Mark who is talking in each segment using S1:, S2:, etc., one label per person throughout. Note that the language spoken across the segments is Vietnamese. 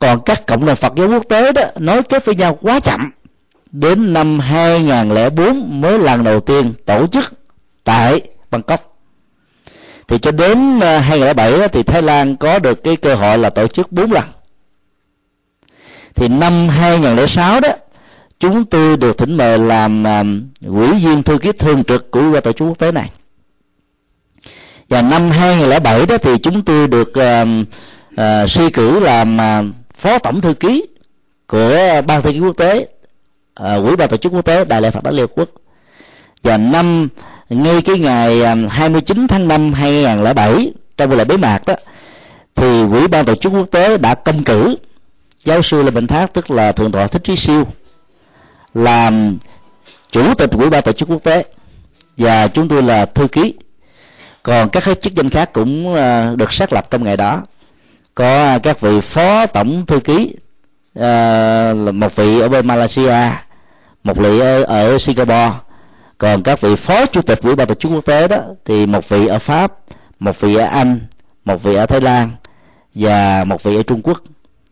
S1: còn các cộng đồng Phật giáo quốc tế đó nói kết với nhau quá chậm. Đến năm 2004 mới lần đầu tiên tổ chức tại Bangkok. Thì cho đến ờ, 2007 thì Thái Lan có được cái cơ hội là tổ chức 4 lần. Thì năm 2006 đó chúng tôi được thỉnh mời làm uh, quỹ viên thư ký thường trực của ủy tổ chức quốc tế này. Và năm 2007 đó thì chúng tôi được uh, uh, suy cử làm uh, phó tổng thư ký của ban thư ký quốc tế uh, quỹ ban tổ chức quốc tế đại lễ phật Đản liên quốc. Và năm ngay cái ngày à, 29 tháng 5 2007 trong buổi lễ bế mạc đó thì quỹ ban tổ chức quốc tế đã công cử giáo sư lê bình thác tức là thượng tọa thích trí siêu làm chủ tịch quỹ ban tổ chức quốc tế. Và chúng tôi là thư ký. Còn các chức danh khác cũng à, được xác lập trong ngày đó có à, các vị phó tổng thư ký ờ, một vị ở bên Malaysia một vị ở, ở Singapore. Còn các vị phó chủ tịch quỹ ban tổ chức quốc tế đó thì một vị ở Pháp một vị ở Anh một vị ở Thái Lan và một vị ở Trung Quốc.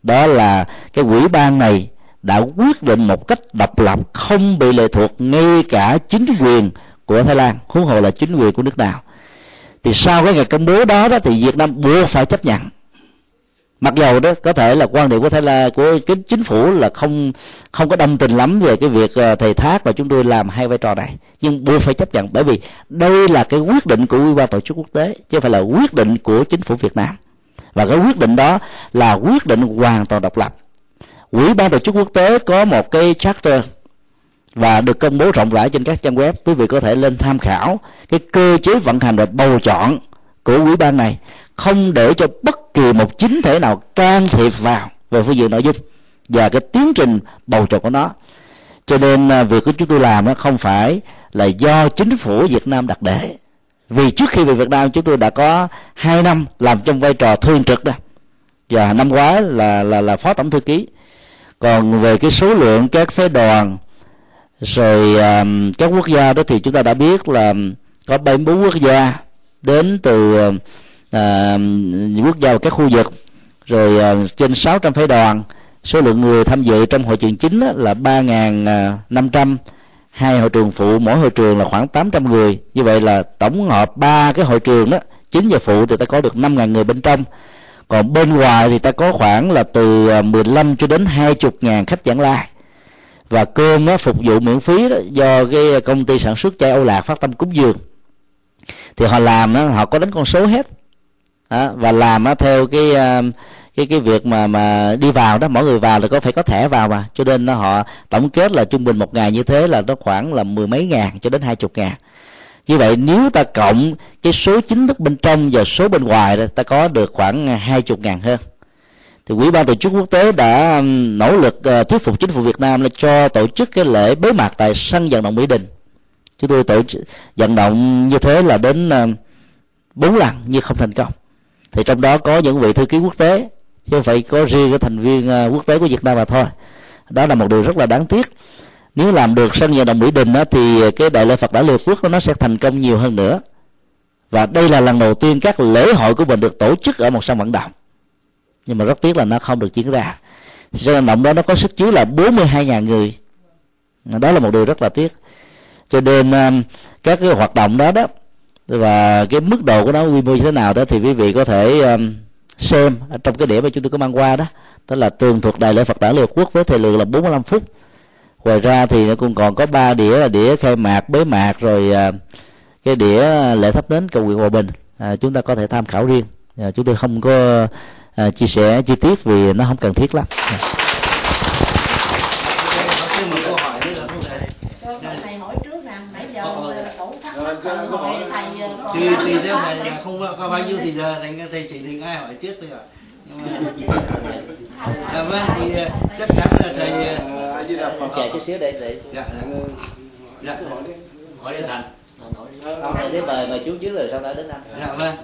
S1: Đó là cái quỹ ban này đã quyết định một cách độc lập không bị lệ thuộc ngay cả chính quyền của Thái Lan huống hồ là chính quyền của nước nào. Thì sau cái ngày công bố đó đó thì Việt Nam buộc phải chấp nhận mặc dầu đó, có thể là quan điểm của Thái Lan của cái chính phủ là không không có đồng tình lắm về cái việc ờ, thầy thác và chúng tôi làm hai vai trò này. Nhưng buộc phải chấp nhận, bởi vì đây là cái quyết định của ủy ban tổ chức quốc tế, chứ không phải là quyết định của chính phủ Việt Nam. Và cái quyết định đó là quyết định hoàn toàn độc lập. Ủy ban tổ chức quốc tế có một cái charter và được công bố rộng rãi trên các trang web, quý vị có thể lên tham khảo cái cơ chế vận hành và bầu chọn của quỹ ban này không để cho bất kỳ một chính thể nào can thiệp vào về phương diện nội dung và cái tiến trình bầu chọn của nó. Cho nên à, việc của chúng tôi làm nó không phải là do chính phủ Việt Nam đặt để. Vì trước khi về Việt Nam chúng tôi đã có hai năm làm trong vai trò thường trực đó. Và năm ngoái là là là phó tổng thư ký. Còn về cái số lượng các phái đoàn rồi um, các quốc gia đó thì chúng ta đã biết là có 74 quốc gia đến từ những quốc gia và các khu vực. Rồi à, trên 600 phái đoàn số lượng người tham dự trong hội trường chính là 3.500 hai hội trường phụ mỗi hội trường là khoảng 800 người. Như vậy là tổng hợp ba cái hội trường đó chính và phụ thì ta có được 5.000 người bên trong. Còn bên ngoài thì ta có khoảng là từ 15 cho đến 20 ngàn khách giảng lai và cơm nó phục vụ miễn phí đó, do cái công ty sản xuất chai Âu Lạc phát tâm cúng dường thì họ làm đó, họ có đánh con số hết. Đó, và làm nó theo cái ờ, cái cái việc mà mà đi vào đó mỗi người vào là có phải có thẻ vào mà. Cho nên nó họ tổng kết là trung bình một ngày như thế là nó khoảng là mười mấy ngàn cho đến hai chục ngàn. Như vậy nếu ta cộng cái số chính thức bên trong và số bên ngoài đó, ta có được khoảng ờ, hai chục ngàn hơn. Thì quỹ ban tổ chức quốc tế đã nỗ lực ờ, thuyết phục chính phủ Việt Nam là cho tổ chức cái lễ bế mạc tại sân vận động Mỹ Đình chúng tôi tổ chức vận động như thế là đến ờ, bốn lần nhưng không thành công. Thì trong đó có những vị thư ký quốc tế chứ không phải có riêng cái thành viên ờ, quốc tế của Việt Nam mà thôi. Đó là một điều rất là đáng tiếc. Nếu làm được sân vận động mỹ đình đó, thì cái đại lễ phật đản liên quốc nó sẽ thành công nhiều hơn nữa. Và đây là lần đầu tiên các lễ hội của mình được tổ chức ở một sân vận động. Nhưng mà rất tiếc là nó không được diễn ra. Sân vận động đó nó có sức chứa là 42.000 người. Đó là một điều rất là tiếc cho nên um, các cái hoạt động đó đó và cái mức độ của nó quy mô như thế nào đó thì quý vị có thể um, xem trong cái điểm mà chúng tôi có mang qua đó. Đó là tường thuật đại lễ Phật đản Liên Hợp Quốc với thời lượng là 45 phút. Ngoài ra thì nó cũng còn có ba đĩa là đĩa khai mạc bế mạc rồi à, cái đĩa lễ thắp nến cầu nguyện hòa bình. À, chúng ta có thể tham khảo riêng. À, chúng tôi không có à, chia sẻ chi tiết vì nó không cần thiết lắm.
S2: Thì thì theo thầy không có bao nhiêu thì giờ thầy thầy chỉ định ai hỏi trước thôi ạ. Dạ vâng thì ờ, chắc chắn là thầy
S1: ờ, chờ chút xíu để để
S2: dạ dạ.
S1: Hỏi đến thành hỏi đến mời mời chú trước rồi sau đó đến anh.
S2: Dạ vâng.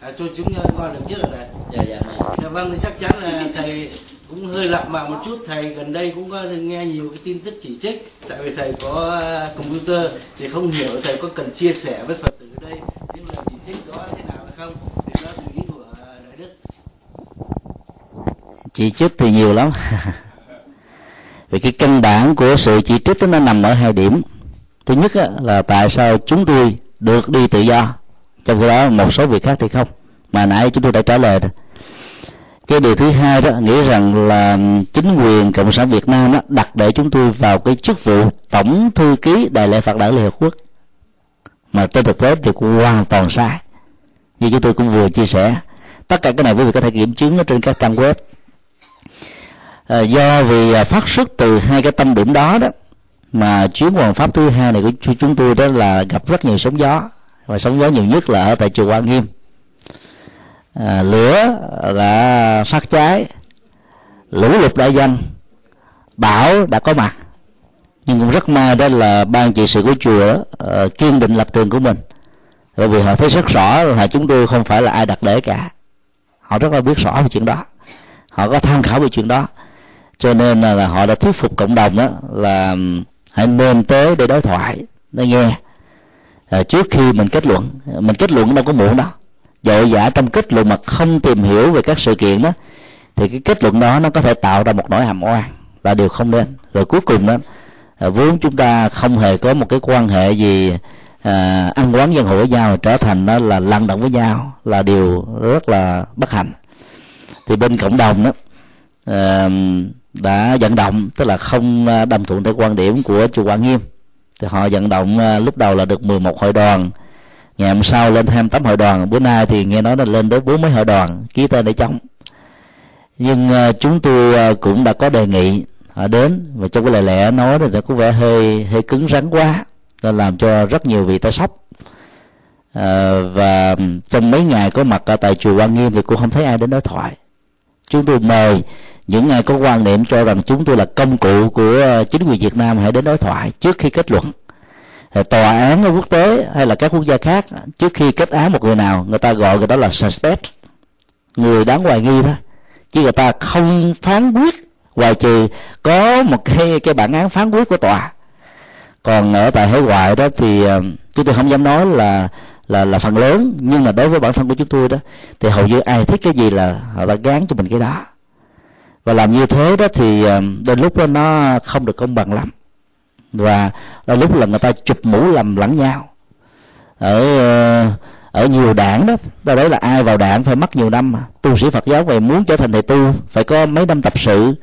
S2: À, cho chúng qua được trước rồi thầy.
S1: Dạ dạ
S2: dạ vâng thì chắc chắn là thầy cũng hơi lặng vào một chút. Thầy gần đây cũng có nghe nhiều cái tin tức chỉ trích. Tại vì thầy có ờ, computer thì không hiểu thầy có cần chia sẻ với phật tử ở đây những lời chỉ trích đó thế nào hay không
S1: chỉ trích thì nhiều lắm. Vì cái căn bản của sự chỉ trích nó nằm ở hai điểm. Thứ nhất là tại sao chúng tôi được đi tự do? Trong khi đó, một số việc khác thì không. Mà nãy chúng tôi đã trả lời rồi cái điều thứ hai đó nghĩ rằng là chính quyền cộng sản việt nam đó đặt để chúng tôi vào cái chức vụ tổng thư ký đại lễ phật đảng liên hợp quốc. Mà trên thực tế thì hoàn toàn sai. Như chúng tôi cũng vừa chia sẻ, tất cả cái này quý vị có thể kiểm chứng ở trên các trang web à, do vì à, phát xuất từ hai cái tâm điểm đó đó mà chuyến hoàng pháp thứ hai này của chúng tôi đó là gặp rất nhiều sóng gió và sóng gió nhiều nhất là ở tại chùa Quan Nghiêm. À, lửa đã phát cháy lũ lụt đã danh bão đã có mặt. Nhưng cũng rất may đó là ban trị sự của chùa uh, kiên định lập trường của mình. Bởi vì họ thấy rất rõ là chúng tôi không phải là ai đặt để cả. Họ rất là biết rõ về chuyện đó. Họ có tham khảo về chuyện đó cho nên là, là họ đã thuyết phục cộng đồng đó là hãy nên tới để đối thoại để nghe. À, trước khi mình kết luận mình kết luận đâu có muộn đâu dội dã trong kết luận mà không tìm hiểu về các sự kiện đó thì cái kết luận đó nó có thể tạo ra một nỗi hàm oan là điều không nên. Rồi cuối cùng đó à, vốn chúng ta không hề có một cái quan hệ gì à, ăn quán dân hội với nhau trở thành đó là lăn động với nhau là điều rất là bất hạnh. Thì bên cộng đồng đó à, đã vận động tức là không đồng thuận theo quan điểm của chùa Quan Nghiêm. Thì họ vận động à, lúc đầu là được 11 hội đoàn. Ngày hôm sau lên 28 hội đoàn. Bữa nay thì nghe nói là lên tới bốn mấy hội đoàn ký tên để chống. Nhưng à, chúng tôi à, cũng đã có đề nghị họ đến và trong cái lời lẽ nói thì có vẻ hơi hơi cứng rắn quá nên làm cho rất nhiều vị ta sốc. À, và trong mấy ngày có mặt ở tại chùa Quan Nghiêm thì cũng không thấy ai đến đối thoại chúng tôi mời những ai có quan niệm cho rằng chúng tôi là công cụ của ờ, chính quyền Việt Nam hãy đến đối thoại trước khi kết luận. Ờ, tòa án ở quốc tế hay là các quốc gia khác, trước khi kết án một người nào, người ta gọi người đó là suspect. Người đáng hoài nghi thôi. Chứ người ta không phán quyết, ngoài trừ có một cái cái bản án phán quyết của tòa. Còn ở tại hải ngoại đó thì ờ, chúng tôi không dám nói là là là phần lớn. Nhưng mà đối với bản thân của chúng tôi đó thì hầu như ai thích cái gì là họ đã gán cho mình cái đó. Và làm như thế đó thì đôi lúc đó nó không được công bằng lắm. Và đôi lúc là người ta chụp mũ lầm lẫn nhau. Ở ờ, ở nhiều đảng đó đó đấy là ai vào đảng phải mất nhiều năm mà. Tu sĩ phật giáo về muốn trở thành thầy tu phải có mấy năm tập sự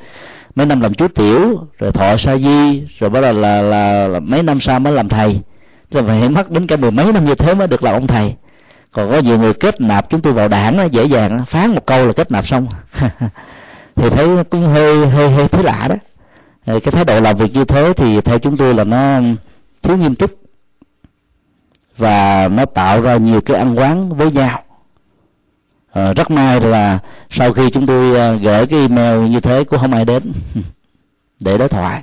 S1: mấy năm làm chú tiểu rồi thọ sa di rồi bắt đầu là, là, là mấy năm sau mới làm thầy thì phải mất đến cả mười mấy năm như thế mới được làm ông thầy. Còn có nhiều người kết nạp chúng tôi vào đảng nó dễ dàng phán một câu là kết nạp xong. Thì thấy cũng hơi hơi hơi thấy lạ đó. Cái thái độ làm việc như thế thì theo chúng tôi là nó thiếu nghiêm túc và nó tạo ra nhiều cái ăn quán với nhau. À, rất may là sau khi chúng tôi ờ, gửi cái email như thế cũng không ai đến để đối thoại.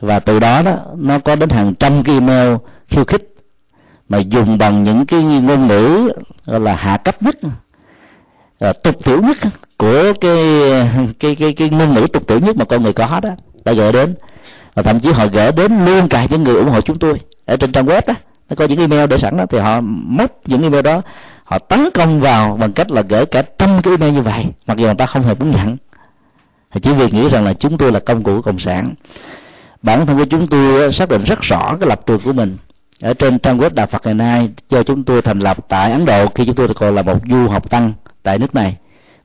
S1: Và từ đó đó nó có đến hàng trăm cái email khiêu khích, mà dùng bằng những cái ngôn ngữ gọi là hạ cấp nhất à, tục tiểu nhất của cái cái cái cái ngôn ngữ tục tiểu nhất mà con người có đó, đã gửi đến. Và thậm chí họ gửi đến luôn cả những người ủng hộ chúng tôi. Ở trên trang web đó, nó có những email để sẵn đó, thì họ móc những email đó, họ tấn công vào bằng cách là gửi cả trăm cái email như vậy, mặc dù người ta không hề muốn nhận. Chỉ vì nghĩ rằng là chúng tôi là công cụ của cộng sản. Bản thân của chúng tôi xác định rất rõ cái lập trường của mình ở trên trang web đạo Phật ngày nay, do chúng tôi thành lập tại Ấn Độ, khi chúng tôi còn là một du học tăng tại nước này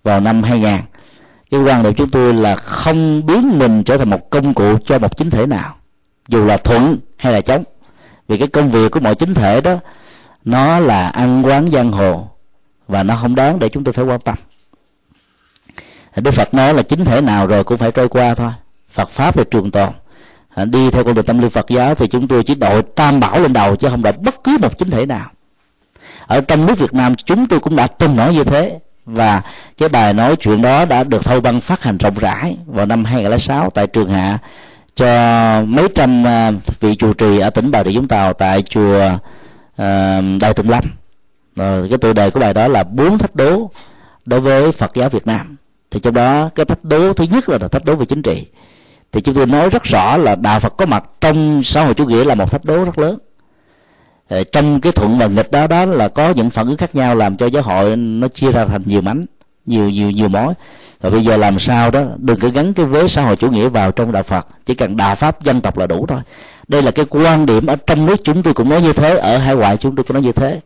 S1: vào năm 2000 cái quan điểm chúng tôi là không biến mình trở thành một công cụ cho một chính thể nào, dù là thuận hay là chống. Vì cái công việc của mọi chính thể đó, nó là ăn quán giang hồ và nó không đáng để chúng tôi phải quan tâm. Đức phật nói là chính thể nào rồi cũng phải trôi qua thôi. Phật pháp là trường tồn đi theo con đường tâm linh phật giáo thì chúng tôi chỉ đội tam bảo lên đầu chứ không đội bất cứ một chính thể nào. Ở trong nước việt nam chúng tôi cũng đã từng nói như thế. Và cái bài nói chuyện đó đã được thâu băng phát hành rộng rãi vào năm 2006 tại trường hạ cho mấy trăm à, vị trụ trì ở tỉnh Bà Rịa Vũng Tàu tại chùa à, uh, Đại Tùng Lâm. Rồi cái tựa đề của bài đó là bốn thách đố đối với Phật giáo Việt Nam. Thì trong đó cái thách đố thứ nhất là thách đố về chính trị thì chúng tôi nói rất rõ là đạo Phật có mặt trong xã hội chủ nghĩa là một thách đố rất lớn. Ờ, trong cái thuận và nghịch đó đó là có những phản ứng khác nhau làm cho giáo hội nó chia ra thành nhiều mảnh nhiều nhiều nhiều mối. Và bây giờ làm sao đó đừng cứ gắn cái vế xã hội chủ nghĩa vào trong đạo phật chỉ cần đạo pháp dân tộc là đủ thôi. Đây là cái quan điểm ở trong nước chúng tôi cũng nói như thế ở hải ngoại chúng tôi cũng nói như thế.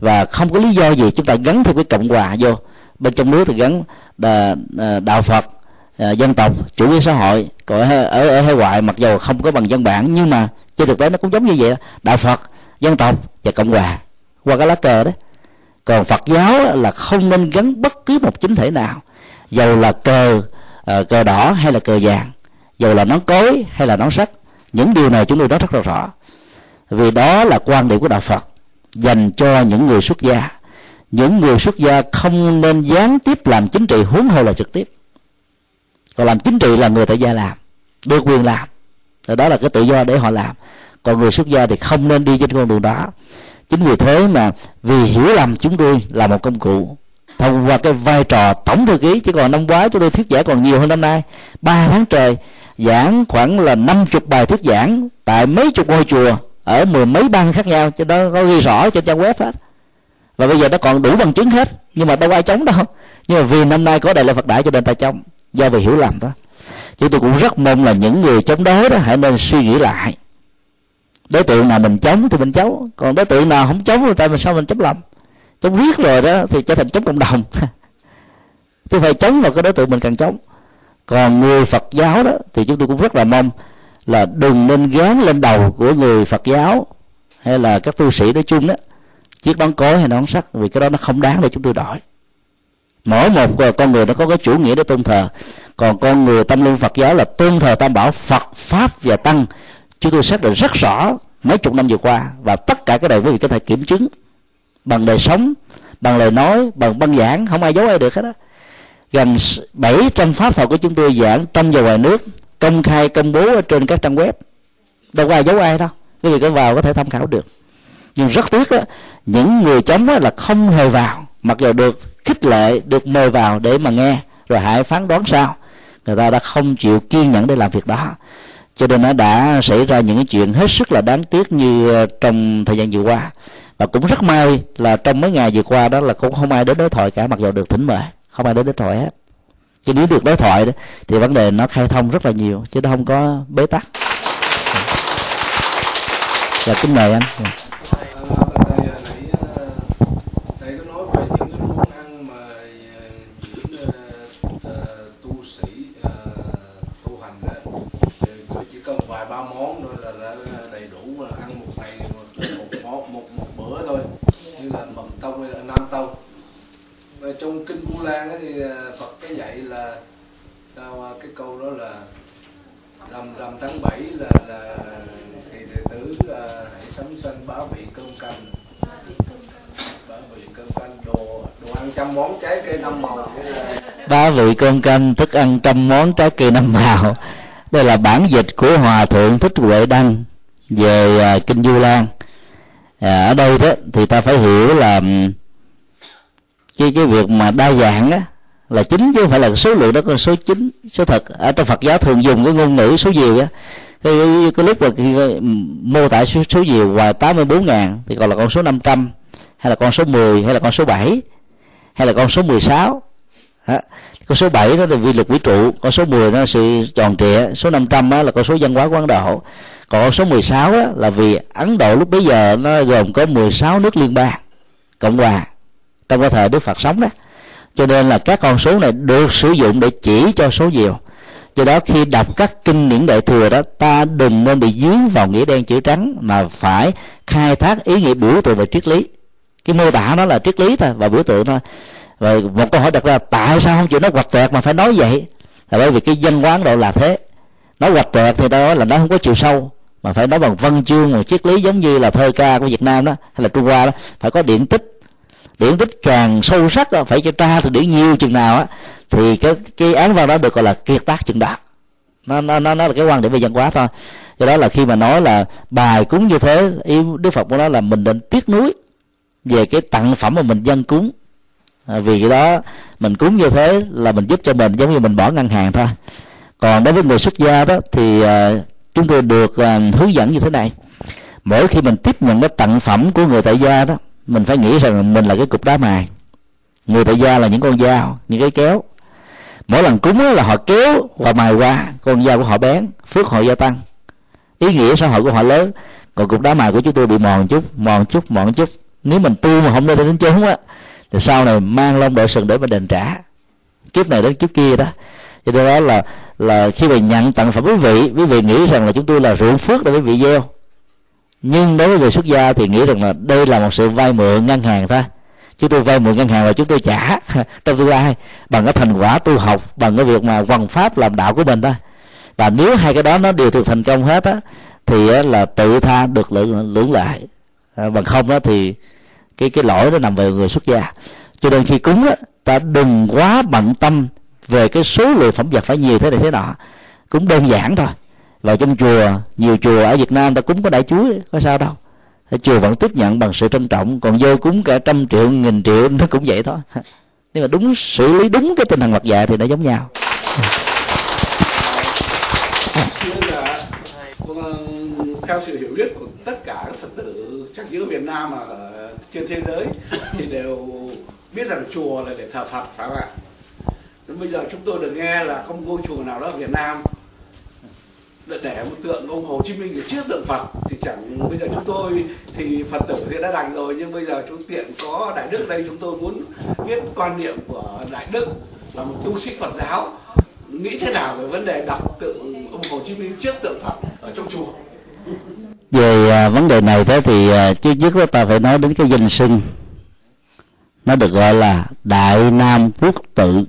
S1: Và không có lý do gì chúng ta gắn thêm cái cộng hòa vô. Bên trong nước thì gắn à, đạo phật à, dân tộc chủ nghĩa xã hội còn ở ở, ở hải ngoại mặc dù không có bằng văn bản nhưng mà trên thực tế nó cũng giống như vậy đó. đạo phật dân tộc và cộng hòa qua cái lá cờ đấy còn phật giáo là không nên gắn bất cứ một chính thể nào. Dầu là cờ uh, cờ đỏ hay là cờ vàng dầu là nón cối hay là nón sắt những điều này chúng tôi nói rất là rõ. Vì đó là quan điểm của đạo phật dành cho những người xuất gia. Những người xuất gia không nên gián tiếp làm chính trị huống hồ là trực tiếp còn làm chính trị là người tại gia làm, được quyền làm. Thì đó là cái tự do để họ làm. Còn người xuất gia thì không nên đi trên con đường đó. Chính vì thế mà vì hiểu lầm chúng tôi là một công cụ. Thông qua cái vai trò tổng thư ký chỉ còn năm ngoái chúng tôi thuyết giảng còn nhiều hơn năm nay. Ba tháng trời, giảng khoảng là năm chục bài thuyết giảng tại mấy chục ngôi chùa ở mười mấy bang khác nhau cho đó có ghi rõ trên trang web hết. Và bây giờ nó còn đủ bằng chứng hết, nhưng mà đâu ai chống đâu. Nhưng mà vì năm nay có đại lễ phật đại cho nên ta chống do vì hiểu lầm đó. Chứ tôi cũng rất mong là những người chống đối đó hãy nên suy nghĩ lại. Đối tượng nào mình chống thì mình chống còn đối tượng nào không chống thì tại mình sao mình chống lầm? Chống riết rồi đó thì trở thành chống cộng đồng. Tôi phải chống vào cái đối tượng mình cần chống. Còn người phật giáo đó thì chúng tôi cũng rất là mong là đừng nên gán lên đầu của người phật giáo hay là các tu sĩ nói chung đó. Chiếc nón cối hay nón sắt, vì cái đó nó không đáng để chúng tôi đổi mỗi một con người nó có cái chủ nghĩa để tôn thờ. Còn con người tâm linh phật giáo là tôn thờ tam bảo phật, pháp và tăng. Chúng tôi xác định rất rõ mấy chục năm vừa qua và tất cả cái này quý vị có thể kiểm chứng bằng đời sống, bằng lời nói, bằng băng giảng, không ai giấu ai được hết á. Gần 700 pháp thuật của chúng tôi giảng trong và ngoài nước, công khai, công bố ở trên các trang web. Đâu có ai giấu ai đâu, quý vị có vào có thể tham khảo được. Nhưng rất tiếc đó những người chống là không hề vào mặc dù được khích lệ được mời vào để mà nghe rồi hãy phán đoán sao. Người ta đã không chịu kiên nhẫn để làm việc đó. Cho nên nó đã xảy ra những cái chuyện hết sức là đáng tiếc như ờ, trong thời gian vừa qua. Và cũng rất may là trong mấy ngày vừa qua đó là cũng không ai đến đối thoại cả mặc dù được thỉnh mời. Không ai đến đối thoại hết. Chứ nếu được đối thoại đó, thì vấn đề nó khai thông rất là nhiều chứ nó không có bế tắc. Và kính mời anh. Dạ.
S3: Đầy đủ ăn một ngày một món một một bữa thôi. Như là mần tôm hay là nam tôm về
S4: trong kinh Vu Lan thì à, Phật có dạy là sao à, cái câu đó là rằm rằm tháng 7 là là thì đệ tử là hãy sắm sanh bá vị cơm canh. Bá vị cơm canh, đồ đồ ăn trăm món trái cây năm màu.
S1: Bá vị cơm canh, thức ăn trăm món trái cây năm màu đây là bản dịch của hòa thượng thích huệ đăng về uh, kinh du lan. À, ở đây đó thì ta phải hiểu là cái cái việc mà đa dạng á là chính chứ không phải là số lượng đó con số chính số thật. Ở trong Phật giáo thường dùng cái ngôn ngữ số nhiều á. Cái, cái, cái lúc mà khi mô tả số, số nhiều ngoài 84 ngàn thì còn là con số 500 hay là con số 10 hay là con số 7 hay là con số 16 đó con số 7 đó là vi luật vũ trụ. Con số 10 nó là sự tròn trịa. Số 500 đó là con số văn hóa của Ấn Độ còn con số 16 đó là vì Ấn Độ lúc bấy giờ nó gồm có 16 nước liên bang, cộng hòa. Trong cái thời đức phật sống đó. Cho nên là các con số này được sử dụng để chỉ cho số nhiều. Do đó khi đọc các kinh điển đại thừa đó, ta đừng nên bị dướng vào nghĩa đen chữ trắng, mà phải khai thác ý nghĩa biểu tượng về triết lý. Cái mô tả nó là triết lý thôi, và biểu tượng thôi và một câu hỏi đặt ra tại sao không chịu nói quạch toẹt mà phải nói vậy? Là bởi vì cái dân quán độ là thế. Nói quạch toẹt thì đó là nó không có chiều sâu mà phải nói bằng văn chương một triết lý giống như là thơ ca của việt nam đó hay là trung hoa đó. Phải có điện tích. Điển tích càng sâu sắc đó, phải cho tra từ điển nhiều chừng nào á thì cái cái án văn đó được gọi là kiệt tác chừng đó. Nó nó nó là cái quan điểm về văn hóa thôi. Do đó là khi mà nói là bài cúng như thế ý đức phật của nó là mình định tiếc nuối về cái tặng phẩm mà mình dân cúng à, vì cái đó mình cúng như thế là mình giúp cho mình giống như mình bỏ ngân hàng thôi. Còn đối với người xuất gia đó thì à, chúng tôi được à, hướng dẫn như thế này. Mỗi khi mình tiếp nhận cái tặng phẩm của người tại gia đó mình phải nghĩ rằng mình là cái cục đá mài. Người tại gia là những con dao những cái kéo. Mỗi lần cúng là họ kéo và mài qua con dao của họ bén phước họ gia tăng. Ý nghĩa xã hội của họ lớn. Còn cục đá mài của chúng tôi bị mòn chút mòn chút mòn chút. Nếu mình tu mà không lên đến chốn á thì sau này mang lông đội sừng để mà đền trả. Kiếp này đến kiếp kia đó. Cho nên đó là là khi mà nhận tặng phẩm quý vị quý vị nghĩ rằng là chúng tôi là ruộng phước để quý vị gieo. Nhưng đối với người xuất gia thì nghĩ rằng là đây là một sự vay mượn ngân hàng thôi chúng tôi vay mượn ngân hàng và chúng tôi trả trong tương lai bằng cái thành quả tu học bằng cái việc mà hoàn pháp làm đạo của mình thôi và nếu hai cái đó nó đều được thành công hết á thì là tự tha được lượng lưỡng lại à, bằng không đó thì cái cái lỗi nó nằm về người xuất gia. Cho nên khi cúng á, ta đừng quá bận tâm về cái số lượng phẩm vật phải nhiều thế này thế nọ. Cũng đơn giản thôi. Vào trong chùa, nhiều chùa ở Việt Nam ta cúng có đại chuối có sao đâu. Chùa vẫn tiếp nhận bằng sự trân trọng, còn vô cúng cả trăm triệu, nghìn triệu, nó cũng vậy thôi. Nhưng mà đúng, xử lý đúng cái tinh thần mặt dạ thì nó giống nhau.
S4: Theo sự hiểu biết của tất cả các phật tử, chắc giữa Việt Nam mà ở trên thế giới thì đều biết rằng chùa là để thờ Phật, phải không ạ? Bây giờ chúng tôi được nghe là không ngôi chùa nào đó ở Việt Nam để một tượng ông Hồ Chí Minh ở trước tượng Phật thì chẳng, bây giờ chúng tôi thì Phật tử thì đã đành rồi, nhưng bây giờ chúng tiện có Đại Đức đây, chúng tôi muốn biết quan niệm của Đại Đức là một tu sĩ Phật giáo nghĩ thế nào về vấn đề đặt tượng ông Hồ Chí Minh trước tượng Phật ở trong chùa
S1: về à, vấn đề này thế thì à, trước nhất chúng ta phải nói đến cái danh sinh nó được gọi là đại nam quốc tự.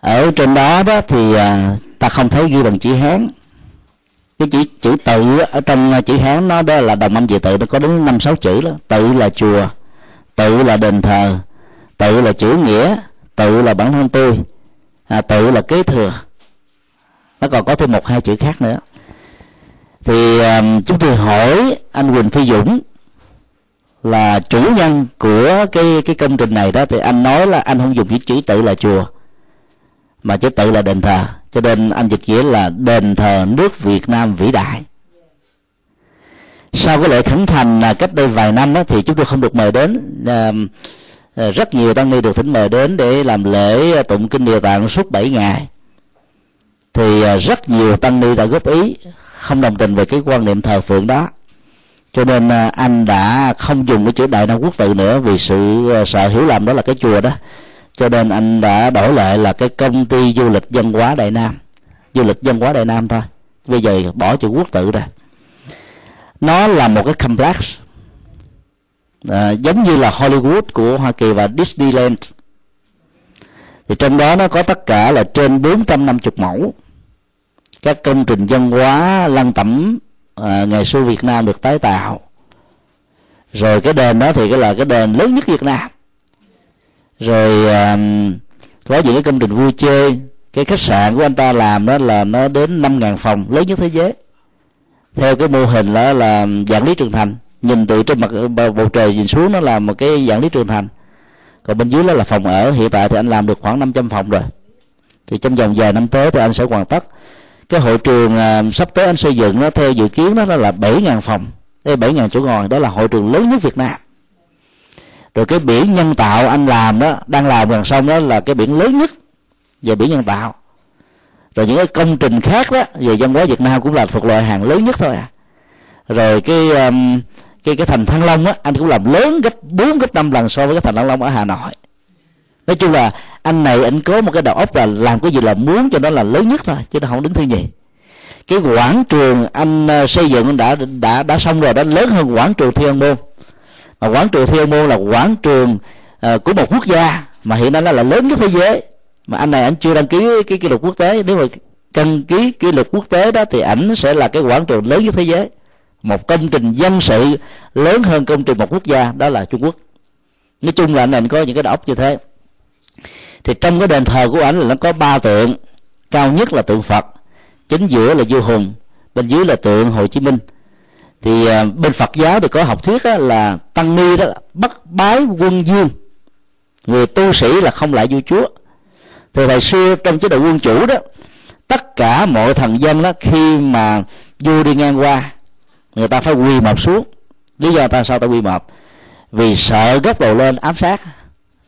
S1: Ở trên đó đó thì à, ta không thấy ghi bằng chữ hán. Cái chữ chữ tự ở trong à, chữ hán nó đó là đồng âm gì tự nó có đến năm sáu chữ đó tự là chùa tự là đền thờ tự là chữ nghĩa tự là bản thân tôi à, tự là kế thừa. Nó còn có thêm một hai chữ khác nữa thì um, chúng tôi hỏi anh Quỳnh Phi Dũng là chủ nhân của cái cái công trình này đó thì anh nói là anh không dùng chữ chữ tự là chùa mà chữ tự là đền thờ. Cho nên anh dịch nghĩa là đền thờ nước Việt Nam vĩ đại. Sau cái lễ khánh thành là cách đây vài năm đó, thì chúng tôi không được mời đến um, à, rất nhiều tăng ni được thỉnh mời đến để làm lễ à, tụng kinh địa tạng suốt 7 ngày. Thì à, rất nhiều tăng ni đã góp ý không đồng tình về cái quan niệm thờ phượng đó. Cho nên à, anh đã không dùng cái chữ đại nam quốc tự nữa vì sự à, sợ hiểu lầm đó là cái chùa đó. Cho nên anh đã đổi lại là cái công ty du lịch văn hóa đại nam. Du lịch văn hóa đại nam thôi. Bây giờ bỏ chữ quốc tự ra. Nó là một cái complex à, giống như là Hollywood của Hoa Kỳ và Disneyland. Thì trong đó nó có tất cả là trên 450 mẫu các công trình văn hóa lăng tẩm à, ngày xưa Việt Nam được tái tạo. Rồi cái đền đó thì cái là cái đền lớn nhất Việt Nam. Rồi à, có những cái công trình vui chơi. Cái khách sạn của anh ta làm đó là nó đến năm ngàn phòng lớn nhất thế giới. Theo cái mô hình đó là dạng lý trường thành. Nhìn từ trên mặt bầu trời nhìn xuống nó là một cái dạng lý trường thành. Còn bên dưới đó là phòng ở. Hiện tại thì anh làm được khoảng 500 phòng rồi. Thì trong vòng vài năm tới thì anh sẽ hoàn tất cái hội trường à, sắp tới anh xây dựng nó theo dự kiến đó, nó là 7.000 phòng. Bảy 7.000 chỗ ngồi đó là hội trường lớn nhất Việt Nam. Rồi cái biển nhân tạo anh làm đó đang làm gần xong đó là cái biển lớn nhất về biển nhân tạo. Rồi những cái công trình khác đó về văn hóa Việt Nam cũng là thuộc loại hàng lớn nhất thôi à. Rồi cái um, cái cái thành Thăng Long á anh cũng làm lớn gấp 4 gấp 5 lần so với cái thành Thăng Long ở Hà Nội. Nói chung là anh này anh có một cái đầu óc là làm cái gì là muốn cho nó là lớn nhất thôi chứ nó không đứng thứ nhì. Cái quảng trường anh ờ, xây dựng đã đã đã xong rồi đã lớn hơn quảng trường thiên môn. Mà quảng trường thiên môn là quảng trường uh, của một quốc gia mà hiện nay nó là lớn nhất thế giới. Mà anh này anh chưa đăng ký cái kỷ lục quốc tế. Nếu mà đăng ký kỷ lục quốc tế đó thì ảnh sẽ là cái quảng trường lớn nhất thế giới. Một công trình dân sự lớn hơn công trình một quốc gia đó là trung quốc. Nói chung là anh này có những cái đầu óc như thế thì trong cái đền thờ của ảnh là nó có ba tượng. Cao nhất là tượng phật, chính giữa là vua hùng, bên dưới là tượng hồ chí minh. Thì à, bên phật giáo thì có học thuyết đó là tăng ni đó bắt bái quân dương người tu sĩ là không lại vua chúa. Thì thời xưa trong chế độ quân chủ đó, tất cả mọi thần dân đó khi mà vua đi ngang qua, người ta phải quỳ mọp xuống. Lý do ta sao ta quỳ mọp vì sợ gốc đầu lên ám sát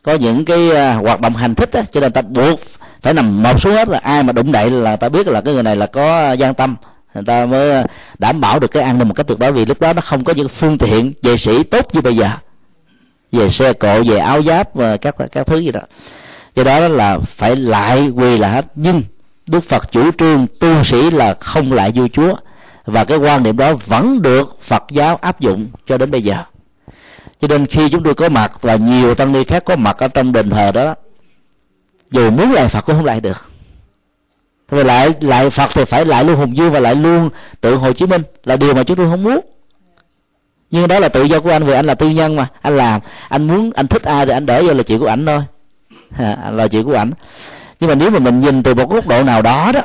S1: có những cái à, hoạt động hành thích á, cho nên ta buộc phải nằm một xuống hết là ai mà đụng đậy là ta biết là cái người này là có à, gian tâm. Người ta mới à, đảm bảo được cái an ninh một cách tuyệt đối vì lúc đó nó không có những phương tiện vệ sĩ tốt như bây giờ. Về xe cộ về áo giáp và các các thứ gì đó. Do đó là phải lại quỳ là hết. Nhưng đức phật chủ trương tu sĩ là không lại vua chúa. Và cái quan niệm đó vẫn được phật giáo áp dụng cho đến bây giờ cho nên khi chúng tôi có mặt và nhiều tăng ni khác có mặt ở trong đền thờ đó dù muốn lại phật cũng không lại được. Thôi lại lại phật thì phải lại luôn hùng dương và lại luôn tượng hồ chí minh là điều mà chúng tôi không muốn. Nhưng đó là tự do của anh vì anh là tư nhân mà anh làm. Anh muốn anh thích ai thì anh để vô là chuyện của ảnh thôi. À, là chuyện của ảnh. Nhưng mà nếu mà mình nhìn từ một góc độ nào đó đó,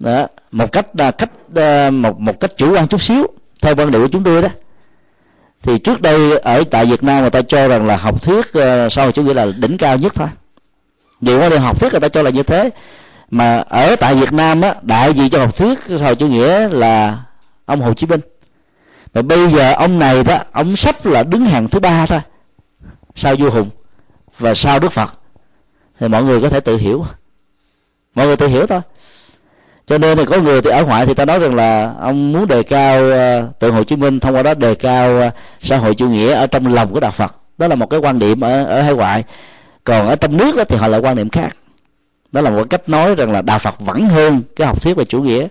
S1: đó một cách à, cách à, một một cách chủ quan chút xíu theo quan điểm của chúng tôi đó thì trước đây ở tại Việt Nam người ta cho rằng là học thuyết ờ, uh, sau chủ nghĩa là đỉnh cao nhất thôi. Nhiều quan điểm học thuyết người ta cho là như thế mà ở tại Việt Nam á đại diện cho học thuyết sau chủ nghĩa là ông Hồ Chí Minh. Và bây giờ ông này đó ông sắp là đứng hàng thứ ba thôi sau vua hùng và sau đức phật. Thì mọi người có thể tự hiểu. Mọi người tự hiểu thôi cho nên thì có người thì ở ngoại thì ta nói rằng là ông muốn đề cao ờ, tượng hồ chí minh, thông qua đó đề cao ờ, xã hội chủ nghĩa ở trong lòng của đạo phật. Đó là một cái quan điểm ở ở hải ngoại. Còn ở trong nước đó thì họ lại quan niệm khác. Đó là một cách nói rằng là đạo phật vẫn hơn cái học thuyết về chủ nghĩa.